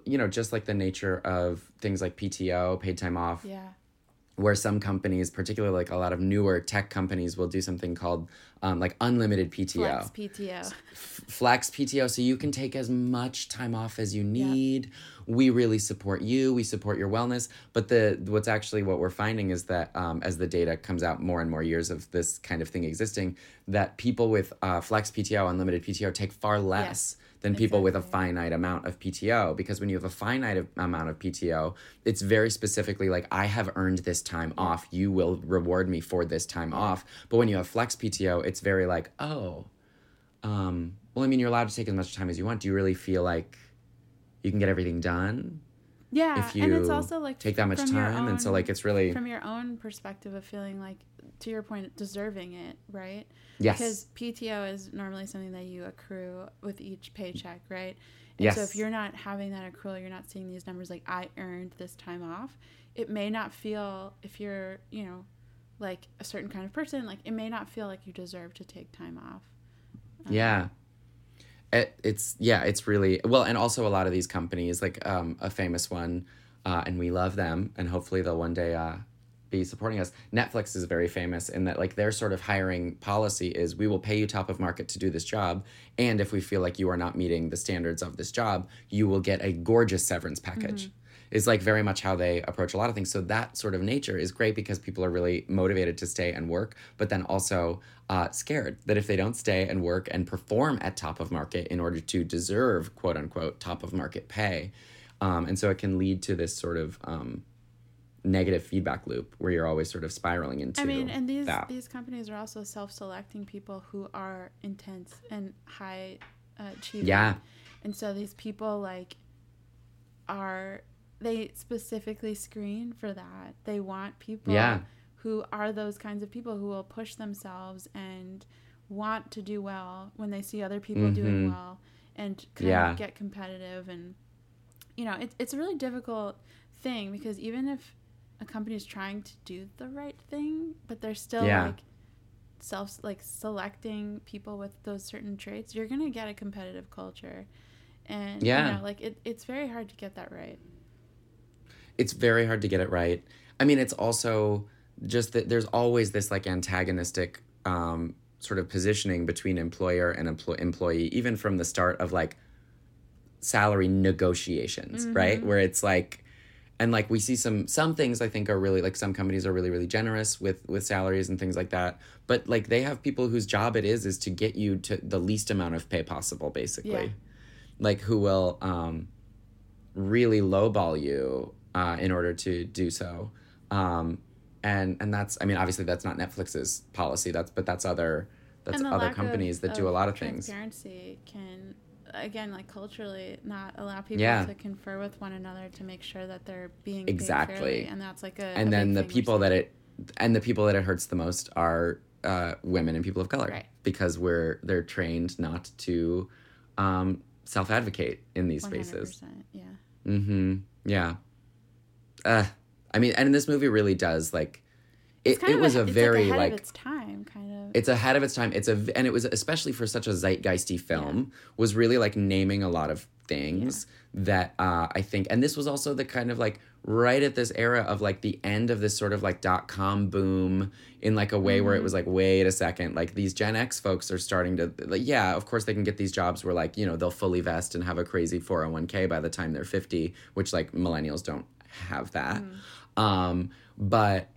you know, just like the nature of things like PTO, paid time off, yeah where some companies, particularly like a lot of newer tech companies, will do something called um, like unlimited PTO. flex pto flex PTO so you can take as much time off as you need. We really support you. We support your wellness. But the what's actually what we're finding is that um, as the data comes out more and more years of this kind of thing existing, that people with uh, flex PTO, unlimited PTO, take far less than people with a finite amount of PTO. Because when you have a finite amount of PTO, it's very specifically like I have earned this time off. You will reward me for this time off. But when you have flex PTO, it's very like oh um, well, I mean, you're allowed to take as much time as you want. Do you really feel like you can get everything done yeah if you and it's also like take that much time? and so, like, it's really from your own perspective of feeling like to your point deserving it right? Yes, because pto is normally something that you accrue with each paycheck right? And so if you're not having that accrual you're not seeing these numbers like i earned this time off it may not feel if you're you know like a certain kind of person like it may not feel like you deserve to take time off. Yeah. It, it's yeah, it's really well, and also a lot of these companies, like um, a famous one, uh, and we love them, and hopefully they'll one day uh, be supporting us. Netflix is very famous in that like their sort of hiring policy is we will pay you top of market to do this job, and if we feel like you are not meeting the standards of this job, you will get a gorgeous severance package. Is like very much how they approach a lot of things. So that sort of nature is great because people are really motivated to stay and work, but then also uh, scared that if they don't stay and work and perform at top of market in order to deserve quote unquote top of market pay, um, and so it can lead to this sort of um, negative feedback loop where you're always sort of spiraling into. I mean, and these that. these companies are also self-selecting people who are intense and high uh, achieving. Yeah. And so these people like are they specifically screen for that. They want people Yeah. who are those kinds of people who will push themselves and want to do well when they see other people doing Mhm. well and kind Yeah. of get competitive and you know, it, it's a really difficult thing because even if a company is trying to do the right thing, but they're still Yeah. like self like selecting people with those certain traits, you're gonna get a competitive culture. And Yeah. you know, like it, it's very hard to get that right. it's very hard to get it right. I mean, it's also just that there's always this like antagonistic um, sort of positioning between employer and empl- employee, even from the start of like salary negotiations, right? Where it's like, and like we see some some things I think are really like some companies are really really generous with with salaries and things like that, but like they have people whose job it is is to get you to the least amount of pay possible, basically, Yeah. like who will um, really lowball you uh, in order to do so. Um, and and that's I mean obviously that's not Netflix's policy. That's but that's other that's other companies of, that do a lot of things. Transparency can, again, like culturally, not allow people Yeah. to confer with one another to make sure that they're being Exactly. and that's like a And a then the people that it and the people that it hurts the most are uh, women and people of color Right. because we're they're trained not to um, self advocate in these spaces. 100%, Yeah. Mm-hmm. Yeah. Uh, I mean, and this movie really does like it. It was a it's very like, like time, kind of. It's ahead of its time. It's a and it was especially for such a zeitgeisty film was really like naming a lot of things that uh, I think, and this was also the kind of like right at this era of like the end of this sort of like dot com boom in like a way where it was like wait a second like these Gen X folks are starting to like yeah of course they can get these jobs where like you know they'll fully vest and have a crazy 401k by the time they're 50 which like millennials don't have that. Um but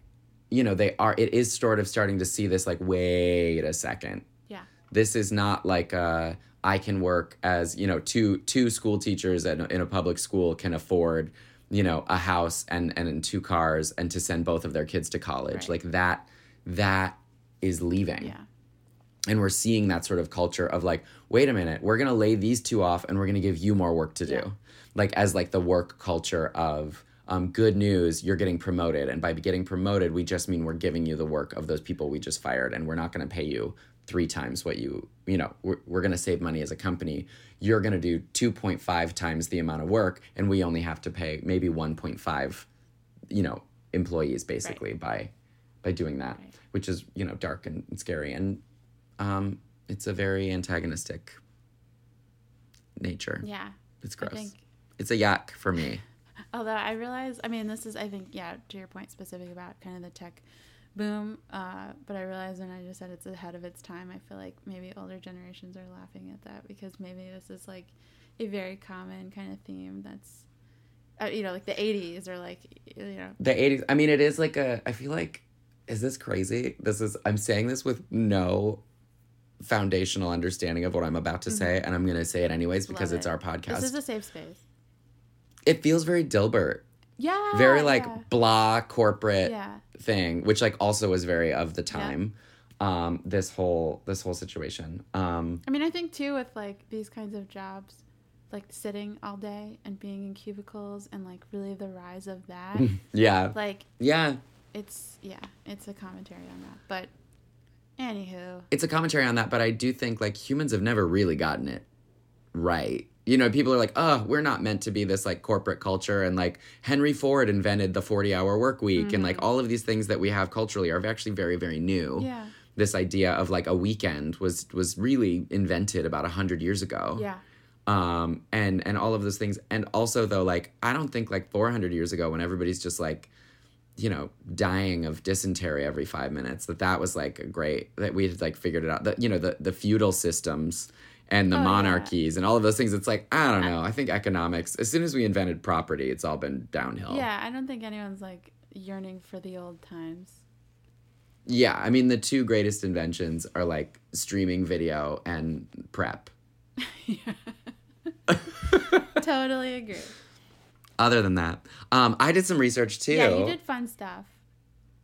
you know they are it is sort of starting to see this like wait a second yeah. this is not like uh I can work as you know two two school teachers in a, in a public school can afford you know a house and and two cars and to send both of their kids to college Right. like that that is leaving Yeah. and we're seeing that sort of culture of like wait a minute we're gonna lay these two off and we're gonna give you more work to do Yeah. like as like the work culture of um, good news you're getting promoted. And by getting promoted we just mean we're giving you the work of those people we just fired and we're not gonna pay you three times what you you know we're, we're gonna save money as a company. You're gonna do 2.5 times the amount of work and we only have to pay maybe 1.5 you know employees basically by by doing that Right. which is you know dark and scary. And um it's a very antagonistic nature. Yeah. it's gross. it's a yak for me Although I realize, I mean, this is, I think, yeah, to your point specific about kind of the tech boom. Uh, but I realize when I just said it's ahead of its time, I feel like maybe older generations are laughing at that because maybe this is like a very common kind of theme that's, uh, you know, like the 80s or like, you know, the 80s i mean it is like a i feel like is this crazy this is i'm saying this with no foundational understanding of what i'm about to say and i'm going to say it anyways because Mm-hmm. Love it's it. our podcast this is a safe space. It feels very dilbert Yeah. very like yeah. blah corporate Yeah. thing which like also was very of the time um this whole this whole situation um I mean, I think too with like these kinds of jobs, like sitting all day and being in cubicles and like really the rise of that, yeah like yeah it's yeah, it's a commentary on that. But anywho, it's a commentary on that, but I do think like humans have never really gotten it right. You know, people are like, oh, we're not meant to be this like corporate culture. And like Henry Ford invented the 40 hour work week. And like all of these things that we have culturally are actually very, very new. yeah, This idea of like a weekend was was really invented about a 100 years ago. yeah, um and and all of those things and also though like i don't think like 400 years ago when everybody's just like you know dying of dysentery every five minutes that that was like a great that we had like figured it out that you know the the feudal systems and the Oh, yeah. monarchies and all of those things it's like i don't know i think economics as soon as we invented property it's all been downhill yeah. I don't think anyone's like yearning for the old times. yeah i mean the two greatest inventions are like streaming video and prep Yeah. totally agree. other than that um i did some research too Yeah, you did fun stuff.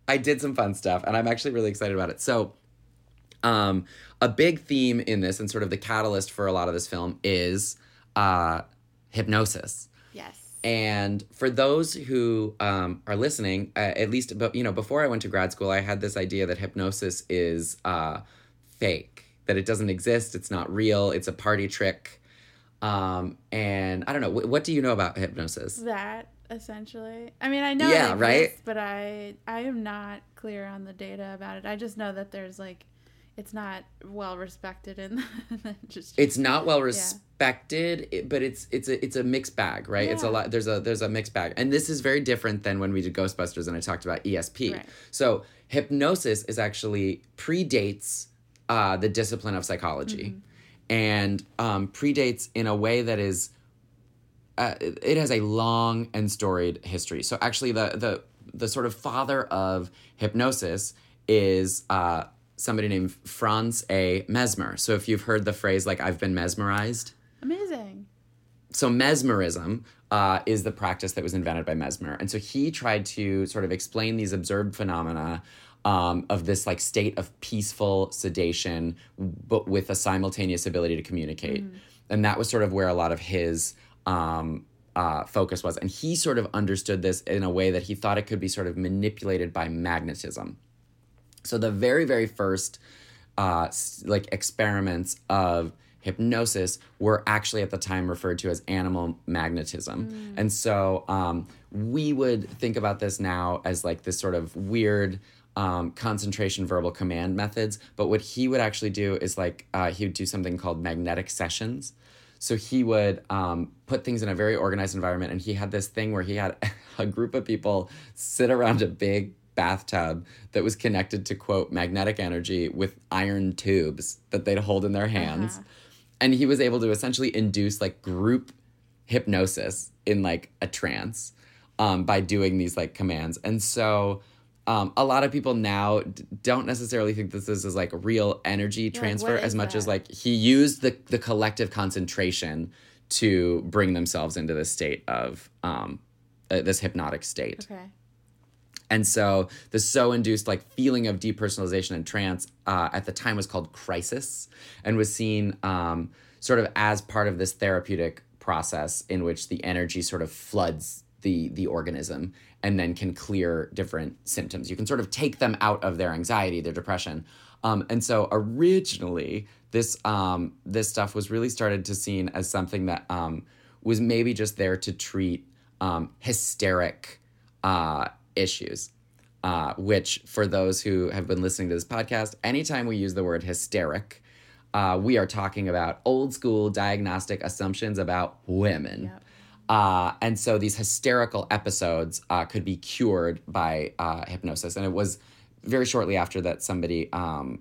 I did some fun stuff and I'm actually really excited about it. So, um, a big theme in this and sort of the catalyst for a lot of this film is uh, hypnosis. Yes. And for those who um, are listening, uh, at least, but you know, before I went to grad school, I had this idea that hypnosis is uh, fake, that it doesn't exist, it's not real, it's a party trick. Um, and I don't know, wh- what do you know about hypnosis? that essentially. I mean, I know Yeah, it right? but I I am not clear on the data about it. I just know that there's like it's not well respected in the just it's not well respected it- but it's it's a it's a mixed bag right? It's a lot there's a there's a mixed bag. And this is very different than when we did ghostbusters and i talked about esp Right. so hypnosis is actually predates uh, the discipline of psychology. And um, predates in a way that is uh, it it has a long and storied history. So actually, the the the sort of father of hypnosis is uh, somebody named Franz A. Mesmer. So if you've heard the phrase like "I've been mesmerized," amazing. so mesmerism uh, is the practice that was invented by Mesmer, and so he tried to sort of explain these observed phenomena um, of this like state of peaceful sedation, but with a simultaneous ability to communicate, and that was sort of where a lot of his um, uh, focus was. And he sort of understood this in a way that he thought it could be sort of manipulated by magnetism. So the very, very first uh, like experiments of hypnosis were actually at the time referred to as animal magnetism. And so um, we would think about this now as like this sort of weird um, concentration verbal command methods. But what he would actually do is like uh, he would do something called magnetic sessions. So he would um, put things in a very organized environment, and he had this thing where he had a group of people sit around a big bathtub that was connected to quote magnetic energy with iron tubes that they'd hold in their hands, and he was able to essentially induce like group hypnosis in like a trance um, by doing these like commands, and so. Um, a lot of people now d- don't necessarily think this is like real energy like, transfer what as is much as like he used the the collective concentration to bring themselves into this state of um, uh, this hypnotic state. Okay. And so the so induced like feeling of depersonalization and trance uh, at the time was called crisis and was seen um, sort of as part of this therapeutic process in which the energy sort of floods the the organism and then can clear different symptoms. You can sort of take them out of their anxiety, their depression. Um, and so originally this um, this stuff was really started to seen as something that um, was maybe just there to treat um, hysteric uh, issues. Uh, which, for those who have been listening to this podcast, anytime we use the word hysteric, uh, we are talking about old school diagnostic assumptions about women. Yep. Uh, and so these hysterical episodes uh, could be cured by uh, hypnosis. And it was very shortly after that somebody um,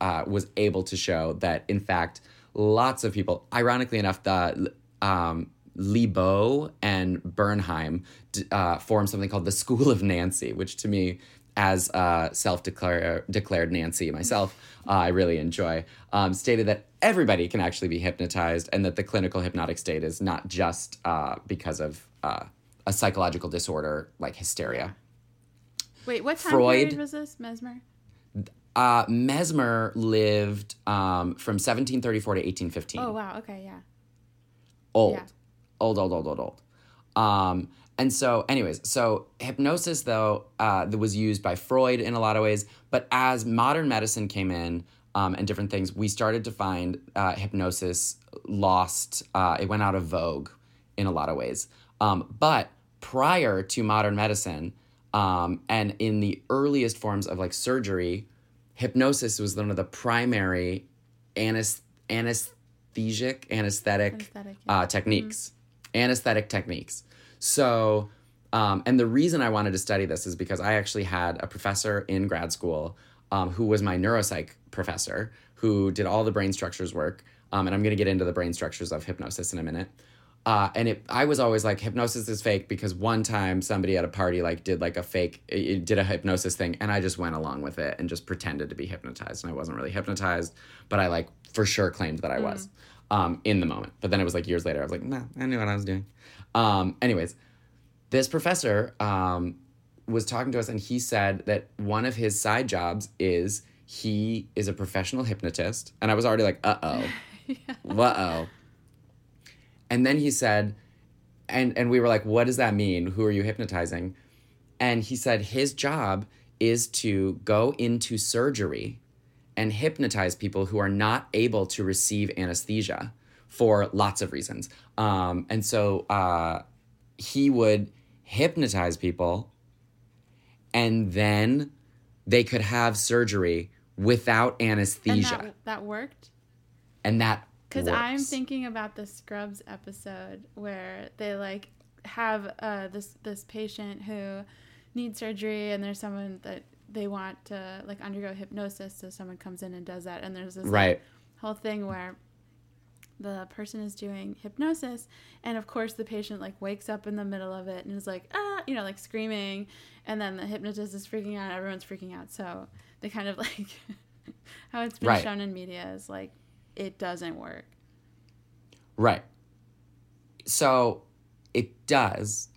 uh, was able to show that, in fact, lots of people, ironically enough, the um, Liébeault and Bernheim uh, formed something called the School of Nancy, which to me, as uh, self-declared declared Nancy myself, uh, I really enjoy, um, stated that everybody can actually be hypnotized and that the clinical hypnotic state is not just uh, because of uh, a psychological disorder like hysteria. Wait, what time Freud- period was this? Mesmer? Uh, Mesmer lived um, from 1734 to 1815. Oh wow. Okay. Yeah. old, Yeah. Old, old, old, old, old. Um, and so, anyways, so hypnosis though uh, that was used by Freud in a lot of ways, but as modern medicine came in um, and different things, we started to find uh, hypnosis lost. Uh, it went out of vogue in a lot of ways. Um, but prior to modern medicine, um, and in the earliest forms of like surgery, hypnosis was one of the primary anes- anesthesic, anesthetic, Anesthetic, yeah. uh, techniques, anesthetic techniques. So, um, and the reason I wanted to study this is because I actually had a professor in grad school um, who was my neuropsych professor who did all the brain structures work. Um, and I'm going to get into the brain structures of hypnosis in a minute. Uh, and it, I was always like, hypnosis is fake because one time somebody at a party like did like a fake, it, it did a hypnosis thing, and I just went along with it and just pretended to be hypnotized, and I wasn't really hypnotized, but I like for sure claimed that I was um, in the moment. But then it was like years later, I was like, nah, I knew what I was doing. Um, anyways, this professor um, was talking to us, and he said that one of his side jobs is he is a professional hypnotist, and I was already like, uh oh, uh oh. And then he said, and and we were like, what does that mean? Who are you hypnotizing? And he said his job is to go into surgery and hypnotize people who are not able to receive anesthesia for lots of reasons. Um, and so uh, he would hypnotize people, and then they could have surgery without And anesthesia, that that worked. and that Because I'm thinking about the Scrubs episode where they like have uh, this this patient who needs surgery, and there's someone that they want to like undergo hypnosis, so someone comes in and does that, and there's this like, whole thing where the person is doing hypnosis and of course the patient like wakes up in the middle of it and is like ah you know like screaming and then the hypnotist is freaking out everyone's freaking out so they kind of like how it's been Right. shown in media is like it doesn't work Right. So it does,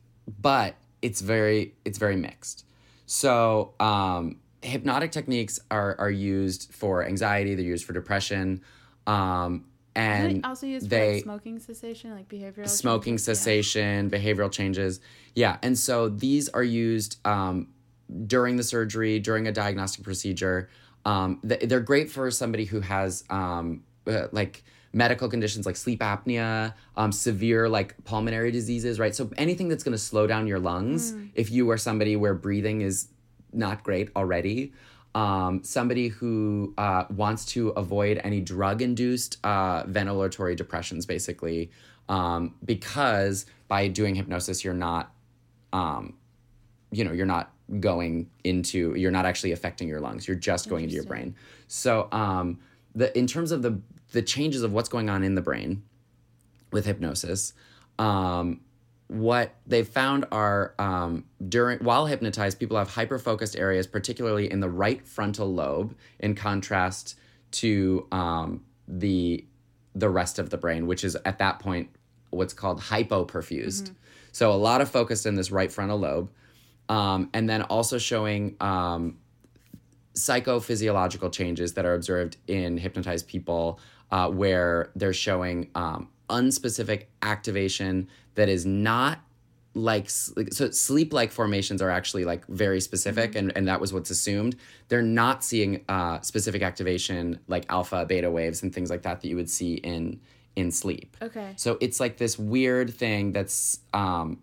but it's very it's very mixed. So um, hypnotic techniques are are used for anxiety. They're used for depression. Um, and also used for they like smoking cessation, like behavioral smoking changes? Yeah. cessation, behavioral changes. Yeah, and so these are used um, during the surgery, during a diagnostic procedure. Um, th- they're great for somebody who has um, uh, like medical conditions like sleep apnea, um, severe like pulmonary diseases, right? So anything that's going to slow down your lungs if you are somebody where breathing is not great already. Um, somebody who uh, wants to avoid any drug induced uh, ventilatory depressions, basically, um, because by doing hypnosis, you're not, um, you know, you're not going into, you're not actually affecting your lungs. You're just going into your brain. So, um, the in terms of the the changes of what's going on in the brain with hypnosis, um, what they found are um, during while hypnotized, people have hyper focused areas, particularly in the right frontal lobe, in contrast to um, the the rest of the brain, which is at that point what's called hypoperfused. So a lot of focus in this right frontal lobe, um, and then also showing um, psychophysiological changes that are observed in hypnotized people uh, where they're showing um, unspecific activation that is not like like- so sleep like formations are actually like very specific and, and that was what's assumed they're not seeing uh, specific activation like alpha beta waves and things like that that you would see in in sleep Okay. so it's like this weird thing that's um,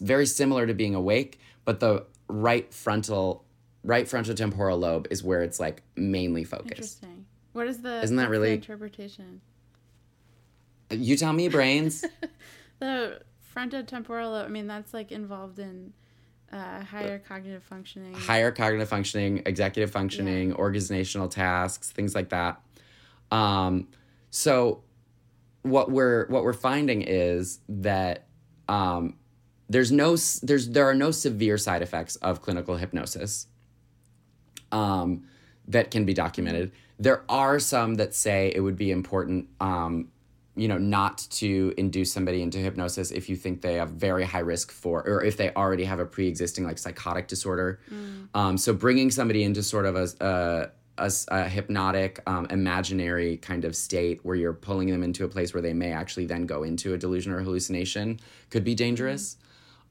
very similar to being awake, but the right frontal, right frontal temporal lobe is where it's like mainly focused. Interesting. What is the Isn't that really- interpretation? You tell me, brains. The frontotemporal. I mean, that's like involved in uh, higher cognitive functioning. Higher cognitive functioning, executive functioning, organizational tasks, things like that. Um, so what we're what we're finding is that um, there's no there's there are no severe side effects of clinical hypnosis um, that can be documented. There are some that say it would be important, um, you know, not to induce somebody into hypnosis if you think they have very high risk for, or if they already have a pre-existing like psychotic disorder. Um, so bringing somebody into sort of a a hypnotic, um, imaginary kind of state where you're pulling them into a place where they may actually then go into a delusion or hallucination could be dangerous.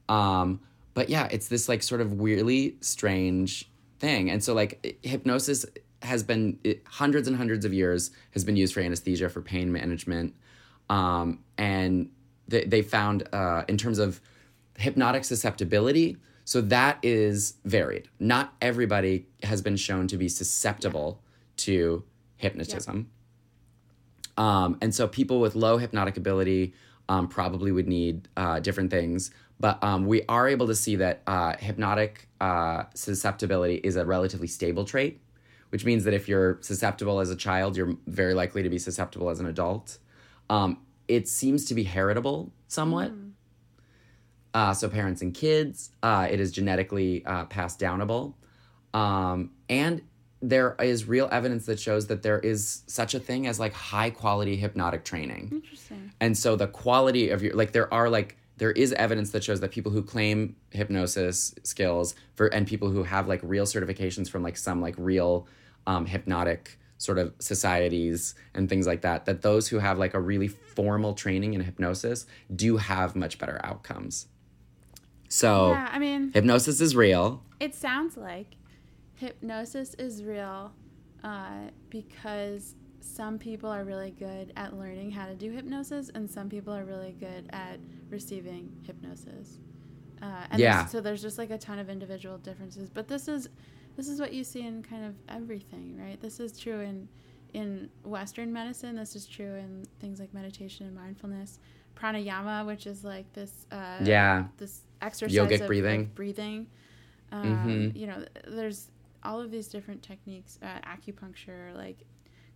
Um, but yeah, it's this like sort of weirdly strange thing. And so like hypnosis has been it, hundreds and hundreds of years has been used for anesthesia for pain management. Um, and they, they found uh, in terms of hypnotic susceptibility, so that is varied. Not everybody has been shown to be susceptible to hypnotism. Um, and so people with low hypnotic ability um, probably would need uh, different things. But um, we are able to see that uh, hypnotic uh, susceptibility is a relatively stable trait, which means that if you're susceptible as a child, you're very likely to be susceptible as an adult. Um, it seems to be heritable somewhat. Uh, so parents and kids, uh, it is genetically uh, passed downable. Um, and there is real evidence that shows that there is such a thing as like high quality hypnotic training. Interesting. And so the quality of your like there are like there is evidence that shows that people who claim hypnosis skills for and people who have like real certifications from like some like real um, hypnotic sort of societies and things like that that those who have like a really formal training in hypnosis do have much better outcomes. So Yeah, I mean, hypnosis is real. it sounds like hypnosis is real uh, because some people are really good at learning how to do hypnosis and some people are really good at receiving hypnosis uh, and Yeah. there's- so there's just like a ton of individual differences but this is this is what you see in kind of everything right? This is true in in western medicine. This is true in things like meditation and mindfulness. Pranayama which is like this uh, Yeah. this exercise Yogic of, breathing. of breathing. Um, Mhm. you know there's all of these different techniques uh, acupuncture like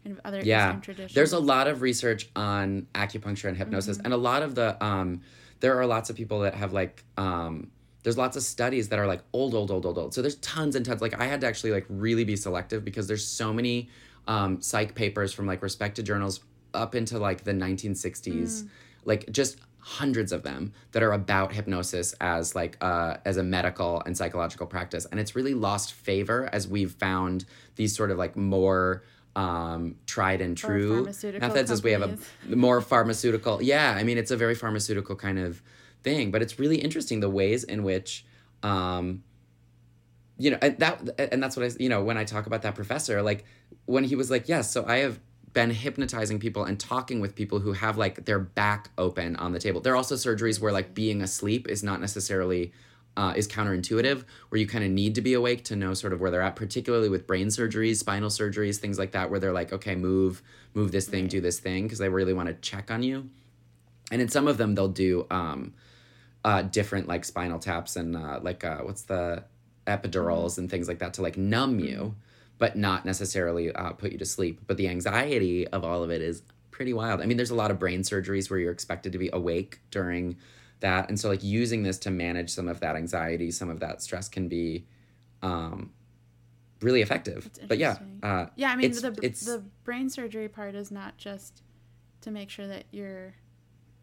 kind of other yeah. Eastern traditions. There's a lot of research on acupuncture and hypnosis and a lot of the um there are lots of people that have like um there's lots of studies that are like old old old old old. So there's tons and tons. Like i had to actually like really be selective because there's so many um psych papers from like respected journals up into like the 1960s like just hundreds of them that are about hypnosis as like uh, as a medical and psychological practice. And it's really lost favor as we've found these sort of like more um, tried and true methods as we have a more pharmaceutical. Yeah, I mean, it's a very pharmaceutical kind of thing, but it's really interesting the ways in which. Um, you know and that and that's what i you know when i talk about that professor like when he was like yes so i have been hypnotizing people and talking with people who have like their back open on the table there are also surgeries where like being asleep is not necessarily uh, is counterintuitive where you kind of need to be awake to know sort of where they're at particularly with brain surgeries spinal surgeries things like that where they're like okay move move this thing do this thing because they really want to check on you and in some of them they'll do um, uh, different like spinal taps and uh, like uh, what's the epidurals and things like that to like numb you, but not necessarily uh, put you to sleep. But the anxiety of all of it is pretty wild. I mean, there's a lot of brain surgeries where you're expected to be awake during that, and so like using this to manage some of that anxiety, some of that stress can be um, really effective. But yeah, uh, Yeah, I mean it's- the it's- the brain surgery part is not just to make sure that you're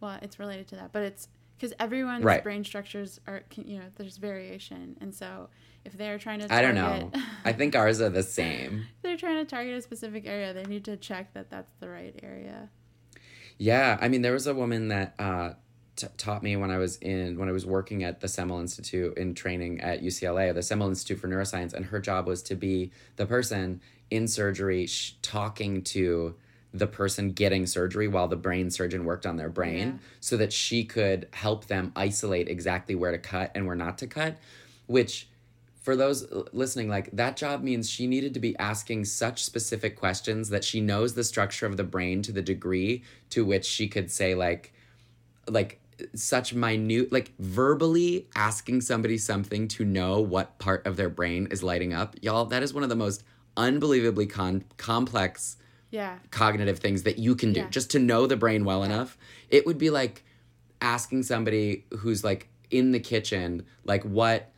well, it's related to that, but it's because everyone's Right. brain structures are can, you know there's variation, and so if they're trying to I don't know. I think ours are the same. they're trying to target a specific area, they need to check that that's the right area. Yeah, I mean, there was a woman that uh, t- taught me when I was in when I was working at the Semel Institute in training at UCLA, the Semel Institute for Neuroscience, and her job was to be the person in surgery sh- talking to the person getting surgery while the brain surgeon worked on their brain, Yeah. so that she could help them isolate exactly where to cut and where not to cut, which for those listening, like that job means she needed to be asking such specific questions that she knows the structure of the brain to the degree to which she could say like like such minute like verbally asking somebody something to know what part of their brain is lighting up y'all that is one of the most unbelievably con- complex Yeah, cognitive things that you can do. Yeah. just to know the brain well enough it would be like asking somebody who's like in the kitchen like what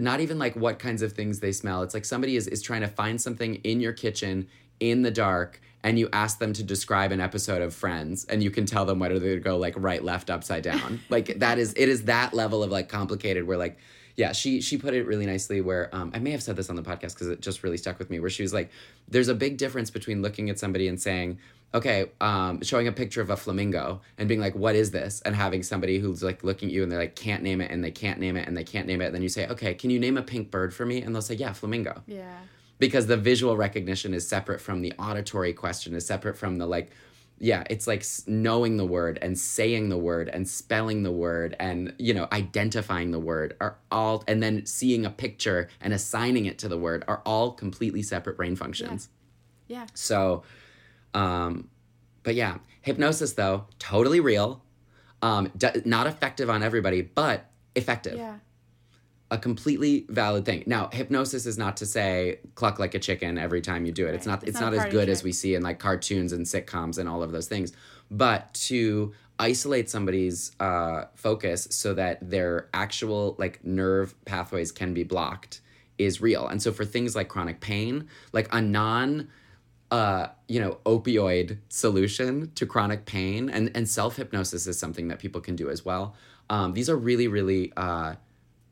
not even like what kinds of things they smell. It's like somebody is, is trying to find something in your kitchen in the dark and you ask them to describe an episode of friends and you can tell them whether they go like right left upside down. Like that is it is that level of like complicated where like yeah she she put it really nicely where um, i may have said this on the podcast because it just really stuck with me where she was like there's a big difference between looking at somebody and saying okay um, showing a picture of a flamingo and being like what is this? and having somebody who's like looking at you and they're like can't name it and they can't name it and they can't name it. And then you say okay can you name a pink bird for me? and they'll say yeah flamingo. Yeah, because the visual recognition is separate from the auditory question is separate from the like yeah it's like knowing the word and saying the word and spelling the word and you know identifying the word are all and then seeing a picture and assigning it to the word are all completely separate brain functions. Yeah, so um but yeah hypnosis though totally real um d- not effective on everybody but effective. Yeah, a completely valid thing. Now, hypnosis is not to say cluck like a chicken every time you do it. It's not It's it's, not not, as good as we see in like cartoons and sitcoms and all of those things. But to isolate somebody's uh, focus so that their actual like nerve pathways can be blocked is real. And so for things like chronic pain, like a non uh, you know, opioid solution to chronic pain and, and self hypnosis is something that people can do as well. Um, these are really, really uh,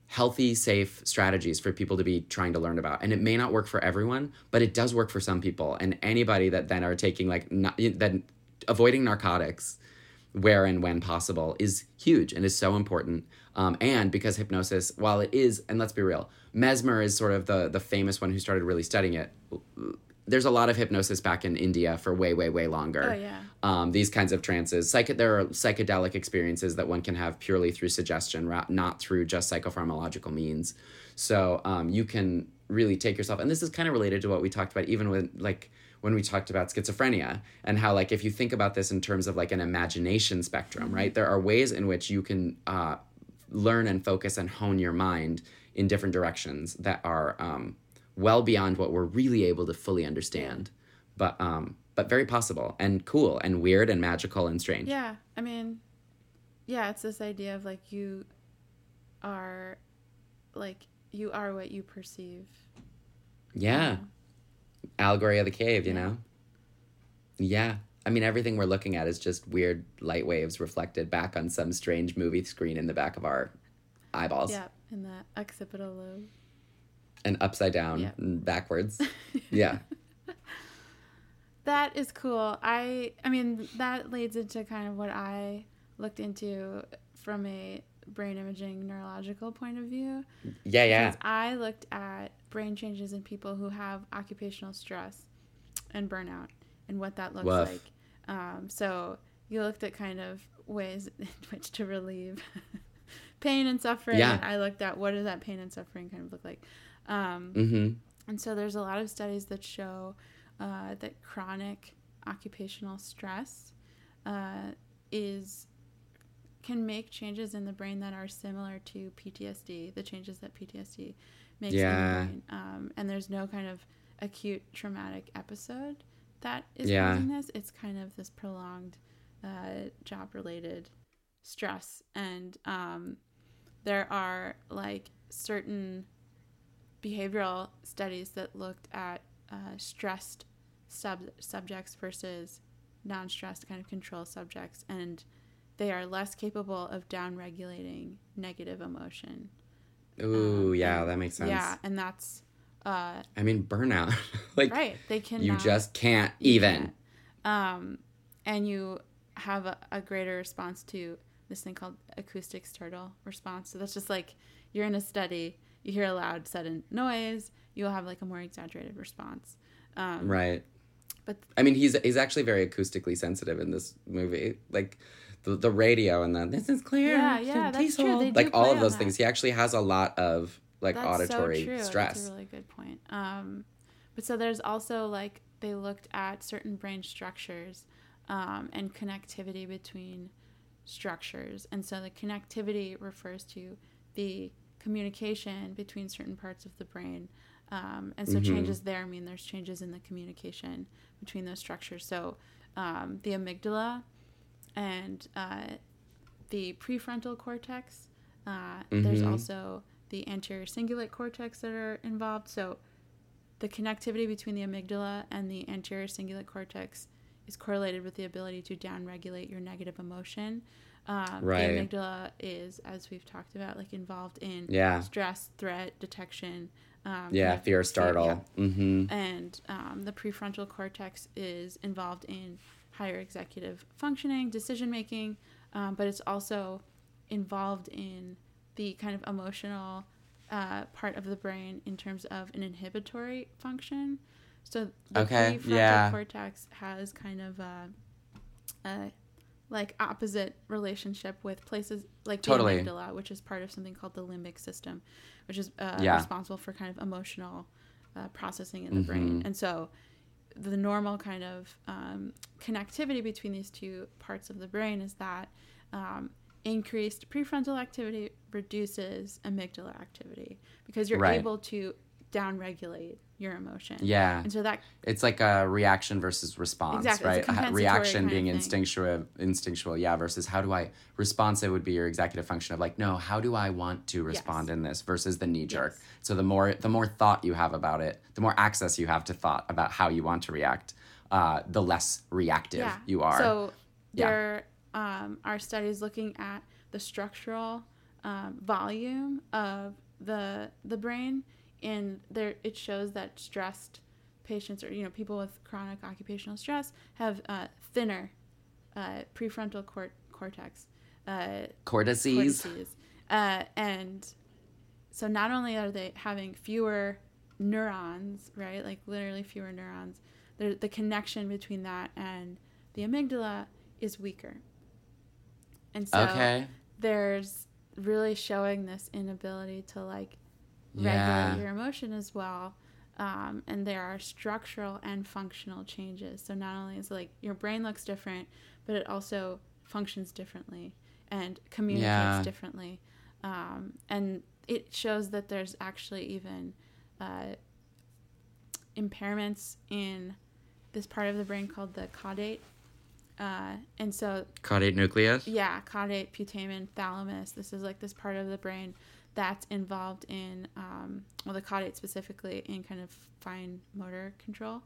healthy, safe strategies for people to be trying to learn about. And it may not work for everyone, but it does work for some people. And anybody that then are taking like not, that avoiding narcotics where and when possible is huge and is so important. Um, and because hypnosis, while it is, and let's be real, Mesmer is sort of the the famous one who started really studying it. There's a lot of hypnosis back in India for way, way, way longer. Oh, yeah. Um, these kinds of trances, Psych- there are psychedelic experiences that one can have purely through suggestion, not through just psychopharmacological means. So um, you can really take yourself, and this is kind of related to what we talked about, even when like when we talked about schizophrenia and how like if you think about this in terms of like an imagination spectrum, right? There are ways in which you can uh, learn and focus and hone your mind in different directions that are um, well beyond what we're really able to fully understand, but um, but very possible and cool and weird and magical and strange. Yeah, I mean, yeah, it's this idea of like you are, like you are what you perceive. Yeah. Allegory of the cave, you Yeah. know? Yeah. I mean, everything we're looking at is just weird light waves reflected back on some strange movie screen in the back of our eyeballs Yeah, in the occipital lobe. And upside down Yeah. and backwards. yeah. that is cool. I I mean that leads into kind of what I looked into from a brain imaging neurological point of view. Yeah, yeah. I looked at brain changes in people who have occupational stress and burnout and what that looks Woof. like. Um, so you looked at kind of ways in which to relieve pain and suffering. Yeah. And I looked at what does that pain and suffering kind of look like. Um, Mm-hmm. and so there's a lot of studies that show uh, that chronic occupational stress uh, is can make changes in the brain that are similar to PTSD, the changes that PTSD makes Yeah. in the brain. Um, and there's no kind of acute traumatic episode that is Yeah. causing this. It's kind of this prolonged uh, job related stress. And um, there are like certain behavioral studies that looked at uh, stressed sub- subjects versus non-stressed kind of control subjects and they are less capable of down-regulating negative emotion Ooh, Um, yeah, and- that makes sense. yeah and that's uh, I mean, burnout. like, right they can you just can't even. um, and you have a, a greater response to this thing called acoustic startle response. So that's just like you're in a study, you hear a loud sudden noise, you'll have like a more exaggerated response. Um, Right. But I mean, he's he's actually very acoustically sensitive in this movie. Like the the radio and the this is clear. Yeah, yeah, that's true. hold." They like all of those that. things. He actually has a lot of like that's auditory so true. stress. That's a really good point. Um, but so there's also like they looked at certain brain structures um, and connectivity between structures, and so the connectivity refers to the communication between certain parts of the brain. Um, and so Mhm. changes there mean there's changes in the communication between those structures. So um, the amygdala and uh, the prefrontal cortex. Uh, There's Mhm. also the anterior cingulate cortex that are involved. So the connectivity between the amygdala and the anterior cingulate cortex is correlated with the ability to downregulate your negative emotion. Um, Right. The amygdala is, as we've talked about, like involved in Yeah. stress, threat detection. Um, Yeah, fear, yeah. startle. Mm-hmm. And um, the prefrontal cortex is involved in higher executive functioning, decision making, um, but it's also involved in the kind of emotional uh, part of the brain in terms of an inhibitory function. So the Okay, prefrontal yeah. cortex has kind of a, a like opposite relationship with places like Totally. the amygdala, which is part of something called the limbic system, which is uh, Yeah. responsible for kind of emotional uh, processing in the brain. Mhm. And so the normal kind of um, connectivity between these two parts of the brain is that um, increased prefrontal activity reduces amygdala activity because you're Right. able to downregulate your emotion. Yeah. And so that It's like a reaction versus response, Exactly, right? reaction being instinctual, instinctual, yeah. Versus how do I responsive would be your executive function of like, no, how do I want to respond Yes. in this versus the knee jerk. Yes. So the more the more thought you have about it, the more access you have to thought about how you want to react, uh, the less reactive you are. So Yeah. there um, are studies looking at the structural um, volume of the the brain, and there it shows that stressed patients or you know people with chronic occupational stress have uh, thinner uh, prefrontal cort- cortex. Uh, Cortices. cortices. Uh, and so not only are they having fewer neurons, right? Like literally fewer neurons, the, the connection between that and the amygdala is weaker. And so okay. there's really showing this inability to like Yeah. regulate your emotion as well. Um, and there are structural and functional changes. So not only is like your brain looks different, but it also functions differently and communicates Yeah. differently. Um, and it shows that there's actually even uh, impairments in this part of the brain called the caudate. Uh, and so Caudate nucleus. yeah, caudate, putamen, thalamus. This is like this part of the brain that's involved in, um, well, the caudate specifically in kind of fine motor control.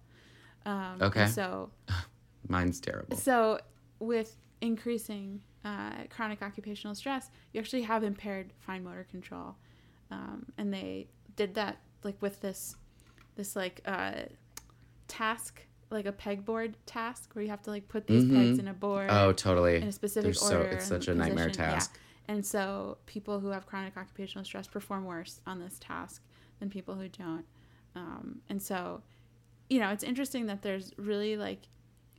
Um, Okay. So, Mine's terrible. so with increasing uh, chronic occupational stress, you actually have impaired fine motor control, um, and they did that like with this, this like uh, task like a pegboard task where you have to like put these pegs in a board Oh, totally. in a specific They're so- order. it's such a nightmare position. Yeah. And so people who have chronic occupational stress perform worse on this task than people who don't. Um, and so, you know, it's interesting that there's really like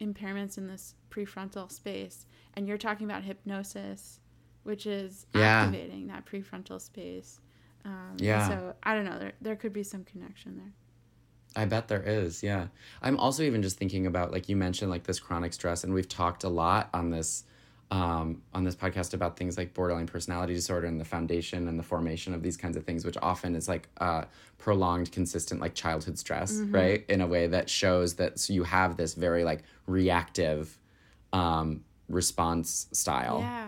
impairments in this prefrontal space. And you're talking about hypnosis, which is Yeah. activating that prefrontal space. Um, Yeah. So I don't know. There, there could be some connection there. I bet there is, yeah. I'm also even just thinking about like you mentioned like this chronic stress and we've talked a lot on this um, on this podcast about things like borderline personality disorder and the foundation and the formation of these kinds of things, which often is like uh, prolonged, consistent like childhood stress, right? In a way that shows that so you have this very like reactive um, response style. Yeah.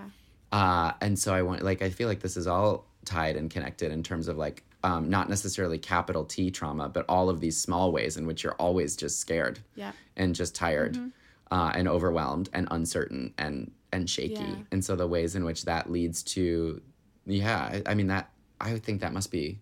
Uh, and so I want, like, I feel like this is all tied and connected in terms of like, um, not necessarily capital T trauma, but all of these small ways in which you're always just scared Yeah. and just tired uh, and overwhelmed and uncertain and and shaky. Yeah. And so the ways in which that leads to, yeah, I, I mean that I think that must be.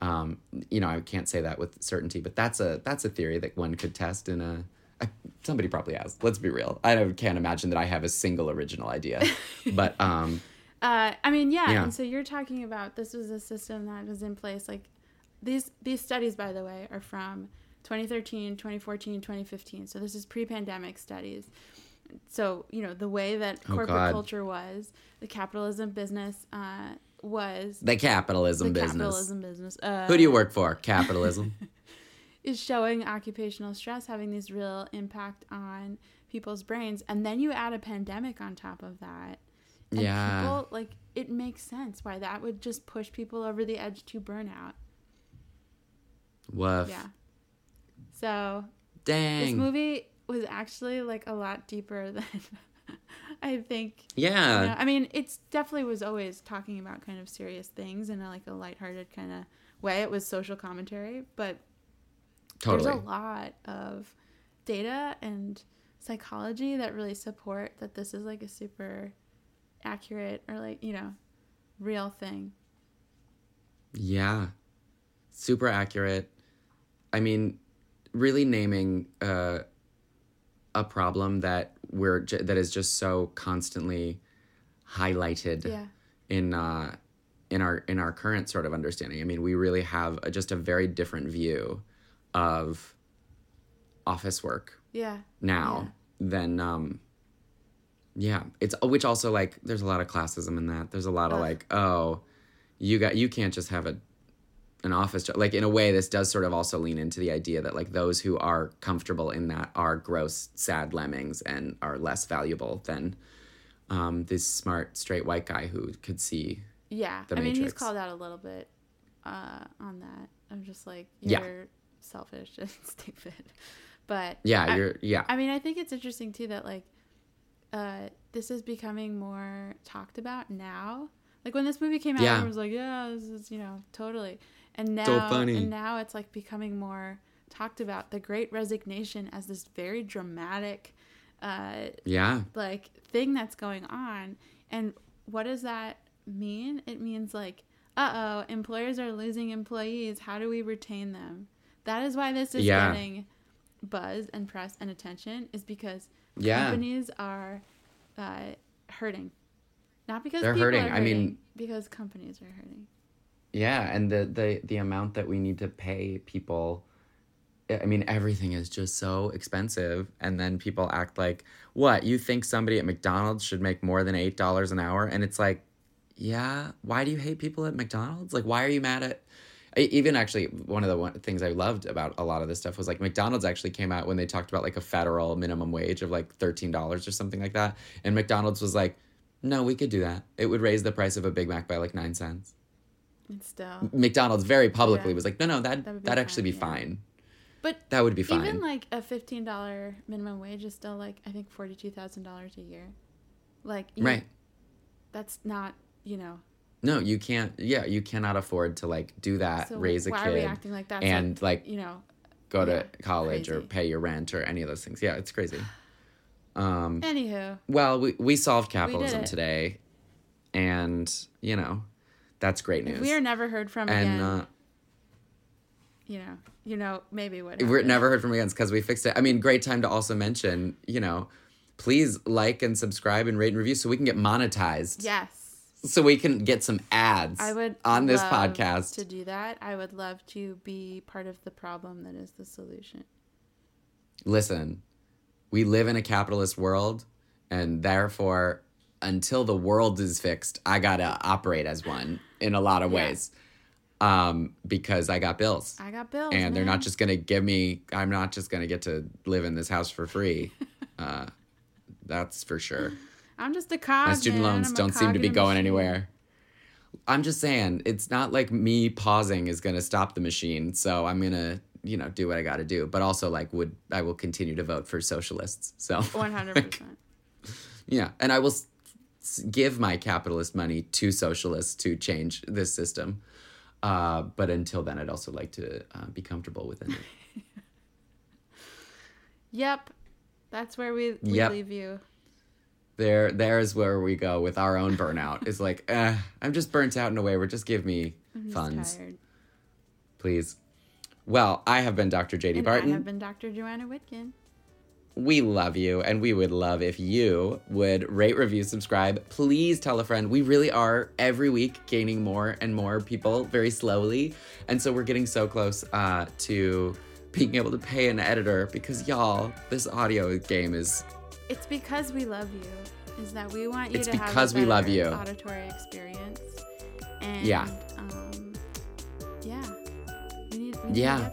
Um, you know, I can't say that with certainty, but that's a that's a theory that one could test in a. I, somebody probably has. Let's be real. I can't imagine that I have a single original idea, but um, Uh, I mean, yeah, Yeah. And so you're talking about this was a system that was in place. Like these these studies, by the way, are from 2013, 2014, 2015. So this is pre-pandemic studies. So you know the way that Oh, corporate God. culture was, the capitalism business uh, was the capitalism the business. capitalism business. Uh, Who do you work for? Capitalism. is showing occupational stress having these real impact on people's brains, and then you add a pandemic on top of that. And Yeah. people like it makes sense why that would just push people over the edge to burnout. Woof. Yeah. So Dang. this movie was actually like a lot deeper than I think. yeah. you know, I mean, it's definitely was always talking about kind of serious things in a, like a lighthearted kind of way. It was social commentary, but totally. there's a lot of data and psychology that really support that this is like a super accurate or like you know real thing Yeah. Super accurate. I mean, really naming uh, a problem that we're j- that is just so constantly highlighted yeah in uh, in our in our current sort of understanding. I mean, we really have a, just a very different view of office work yeah now than um yeah it's which also like there's a lot of classism in that there's a lot of Ugh. like oh you got you can't just have a an office job like in a way this does sort of also lean into the idea that like those who are comfortable in that are gross sad lemmings and are less valuable than um this smart straight white guy who could see yeah i mean he's called out a little bit uh on that i'm just like you're Yeah. selfish and stupid but yeah I- you're yeah I mean, I think it's interesting too that like uh, this is becoming more talked about now. Like when this movie came out, Yeah. everyone was like, "Yeah, this is you know totally," and now So funny. and now it's like becoming more talked about. The Great Resignation as this very dramatic, uh, yeah like thing that's going on, and what does that mean? It means like, uh oh, employers are losing employees. How do we retain them? That is why this is Yeah. getting buzz and press and attention is because Yeah. companies are uh, hurting. Not because They're people hurting. Are I mean- because companies are hurting. Yeah, and the the the amount that we need to pay people I mean everything is just so expensive and then people act like, "What? You think somebody at McDonald's should make more than $8 an hour?" And it's like, "Yeah, why do you hate people at McDonald's? Like why are you mad at even actually one of the one, things I loved about a lot of this stuff was like McDonald's actually came out when they talked about like a federal minimum wage of like $13 or something like that. And McDonald's was like, "No, we could do that. It would raise the price of a Big Mac by like 9 cents." Still, McDonald's very publicly Yeah. was like, no, no, that That would actually be fine, yeah. fine. but That would be fine. even like a fifteen dollar minimum wage is still like I think forty two thousand dollars a year. Like you- right? that's not you know. No, you can't. Yeah, you cannot afford to like do that, So raise a why kid, are we acting like and like, you know go to yeah, college or pay your rent or any of those things. Yeah, it's crazy. Um, Anywho, well, we we solved capitalism it. today, and you know, that's great news. we are never heard from and again. uh, you know, you know, maybe what We're never heard from again because we fixed it. I mean, great time to also mention, you know, please like and subscribe and rate and review so we can get monetized. Yes. So we can get some ads I would on this love podcast. to do that. I would love to be part of the problem that is the solution. Listen, we live in a capitalist world, and therefore, until the world is fixed, I gotta operate as one in a lot of Yeah. ways. Um, because I got bills. I got bills, and they're not just gonna give me i'm not just gonna get to live in this house for free uh, that's for sure I'm just a cog. my student man. loans I'm don't seem to be going machine. anywhere i'm just saying it's not like me pausing is gonna stop the machine so i'm gonna you know do what i gotta do but also like would i will continue to vote for socialists so 100%. yeah and i will give my capitalist money to socialists to change this system uh, but until then i'd also like to uh, be comfortable within it Yep. That's where we, we Yep. leave you. there there's where we go with our own burnout is like eh, i'm just burnt out in a way where just give me just funds tired. please well i have been dr jd And barton I have been Dr. Joanna Whitkin. We love you and we would love if you would rate review subscribe please tell a friend we really are every week gaining more and more people very slowly and so we're getting so close uh, to being able to pay an editor because y'all this audio game is It's because we love you. Is that we want you It's to have because a we love you. auditory experience. And Yeah. um yeah. We need, we need Yeah.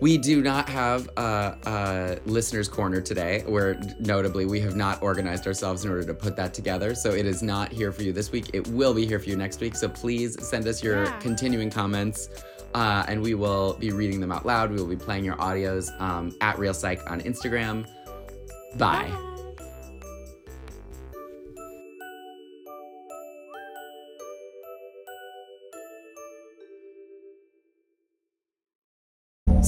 To get there. We do not have a, a listener's corner today, where notably we have not organized ourselves in order to put that together. So it is not here for you this week. It will be here for you next week. So please send us your Yeah. continuing comments. Uh, and we will be reading them out loud. We will be playing your audios um, at Reel Psych on Instagram. Bye.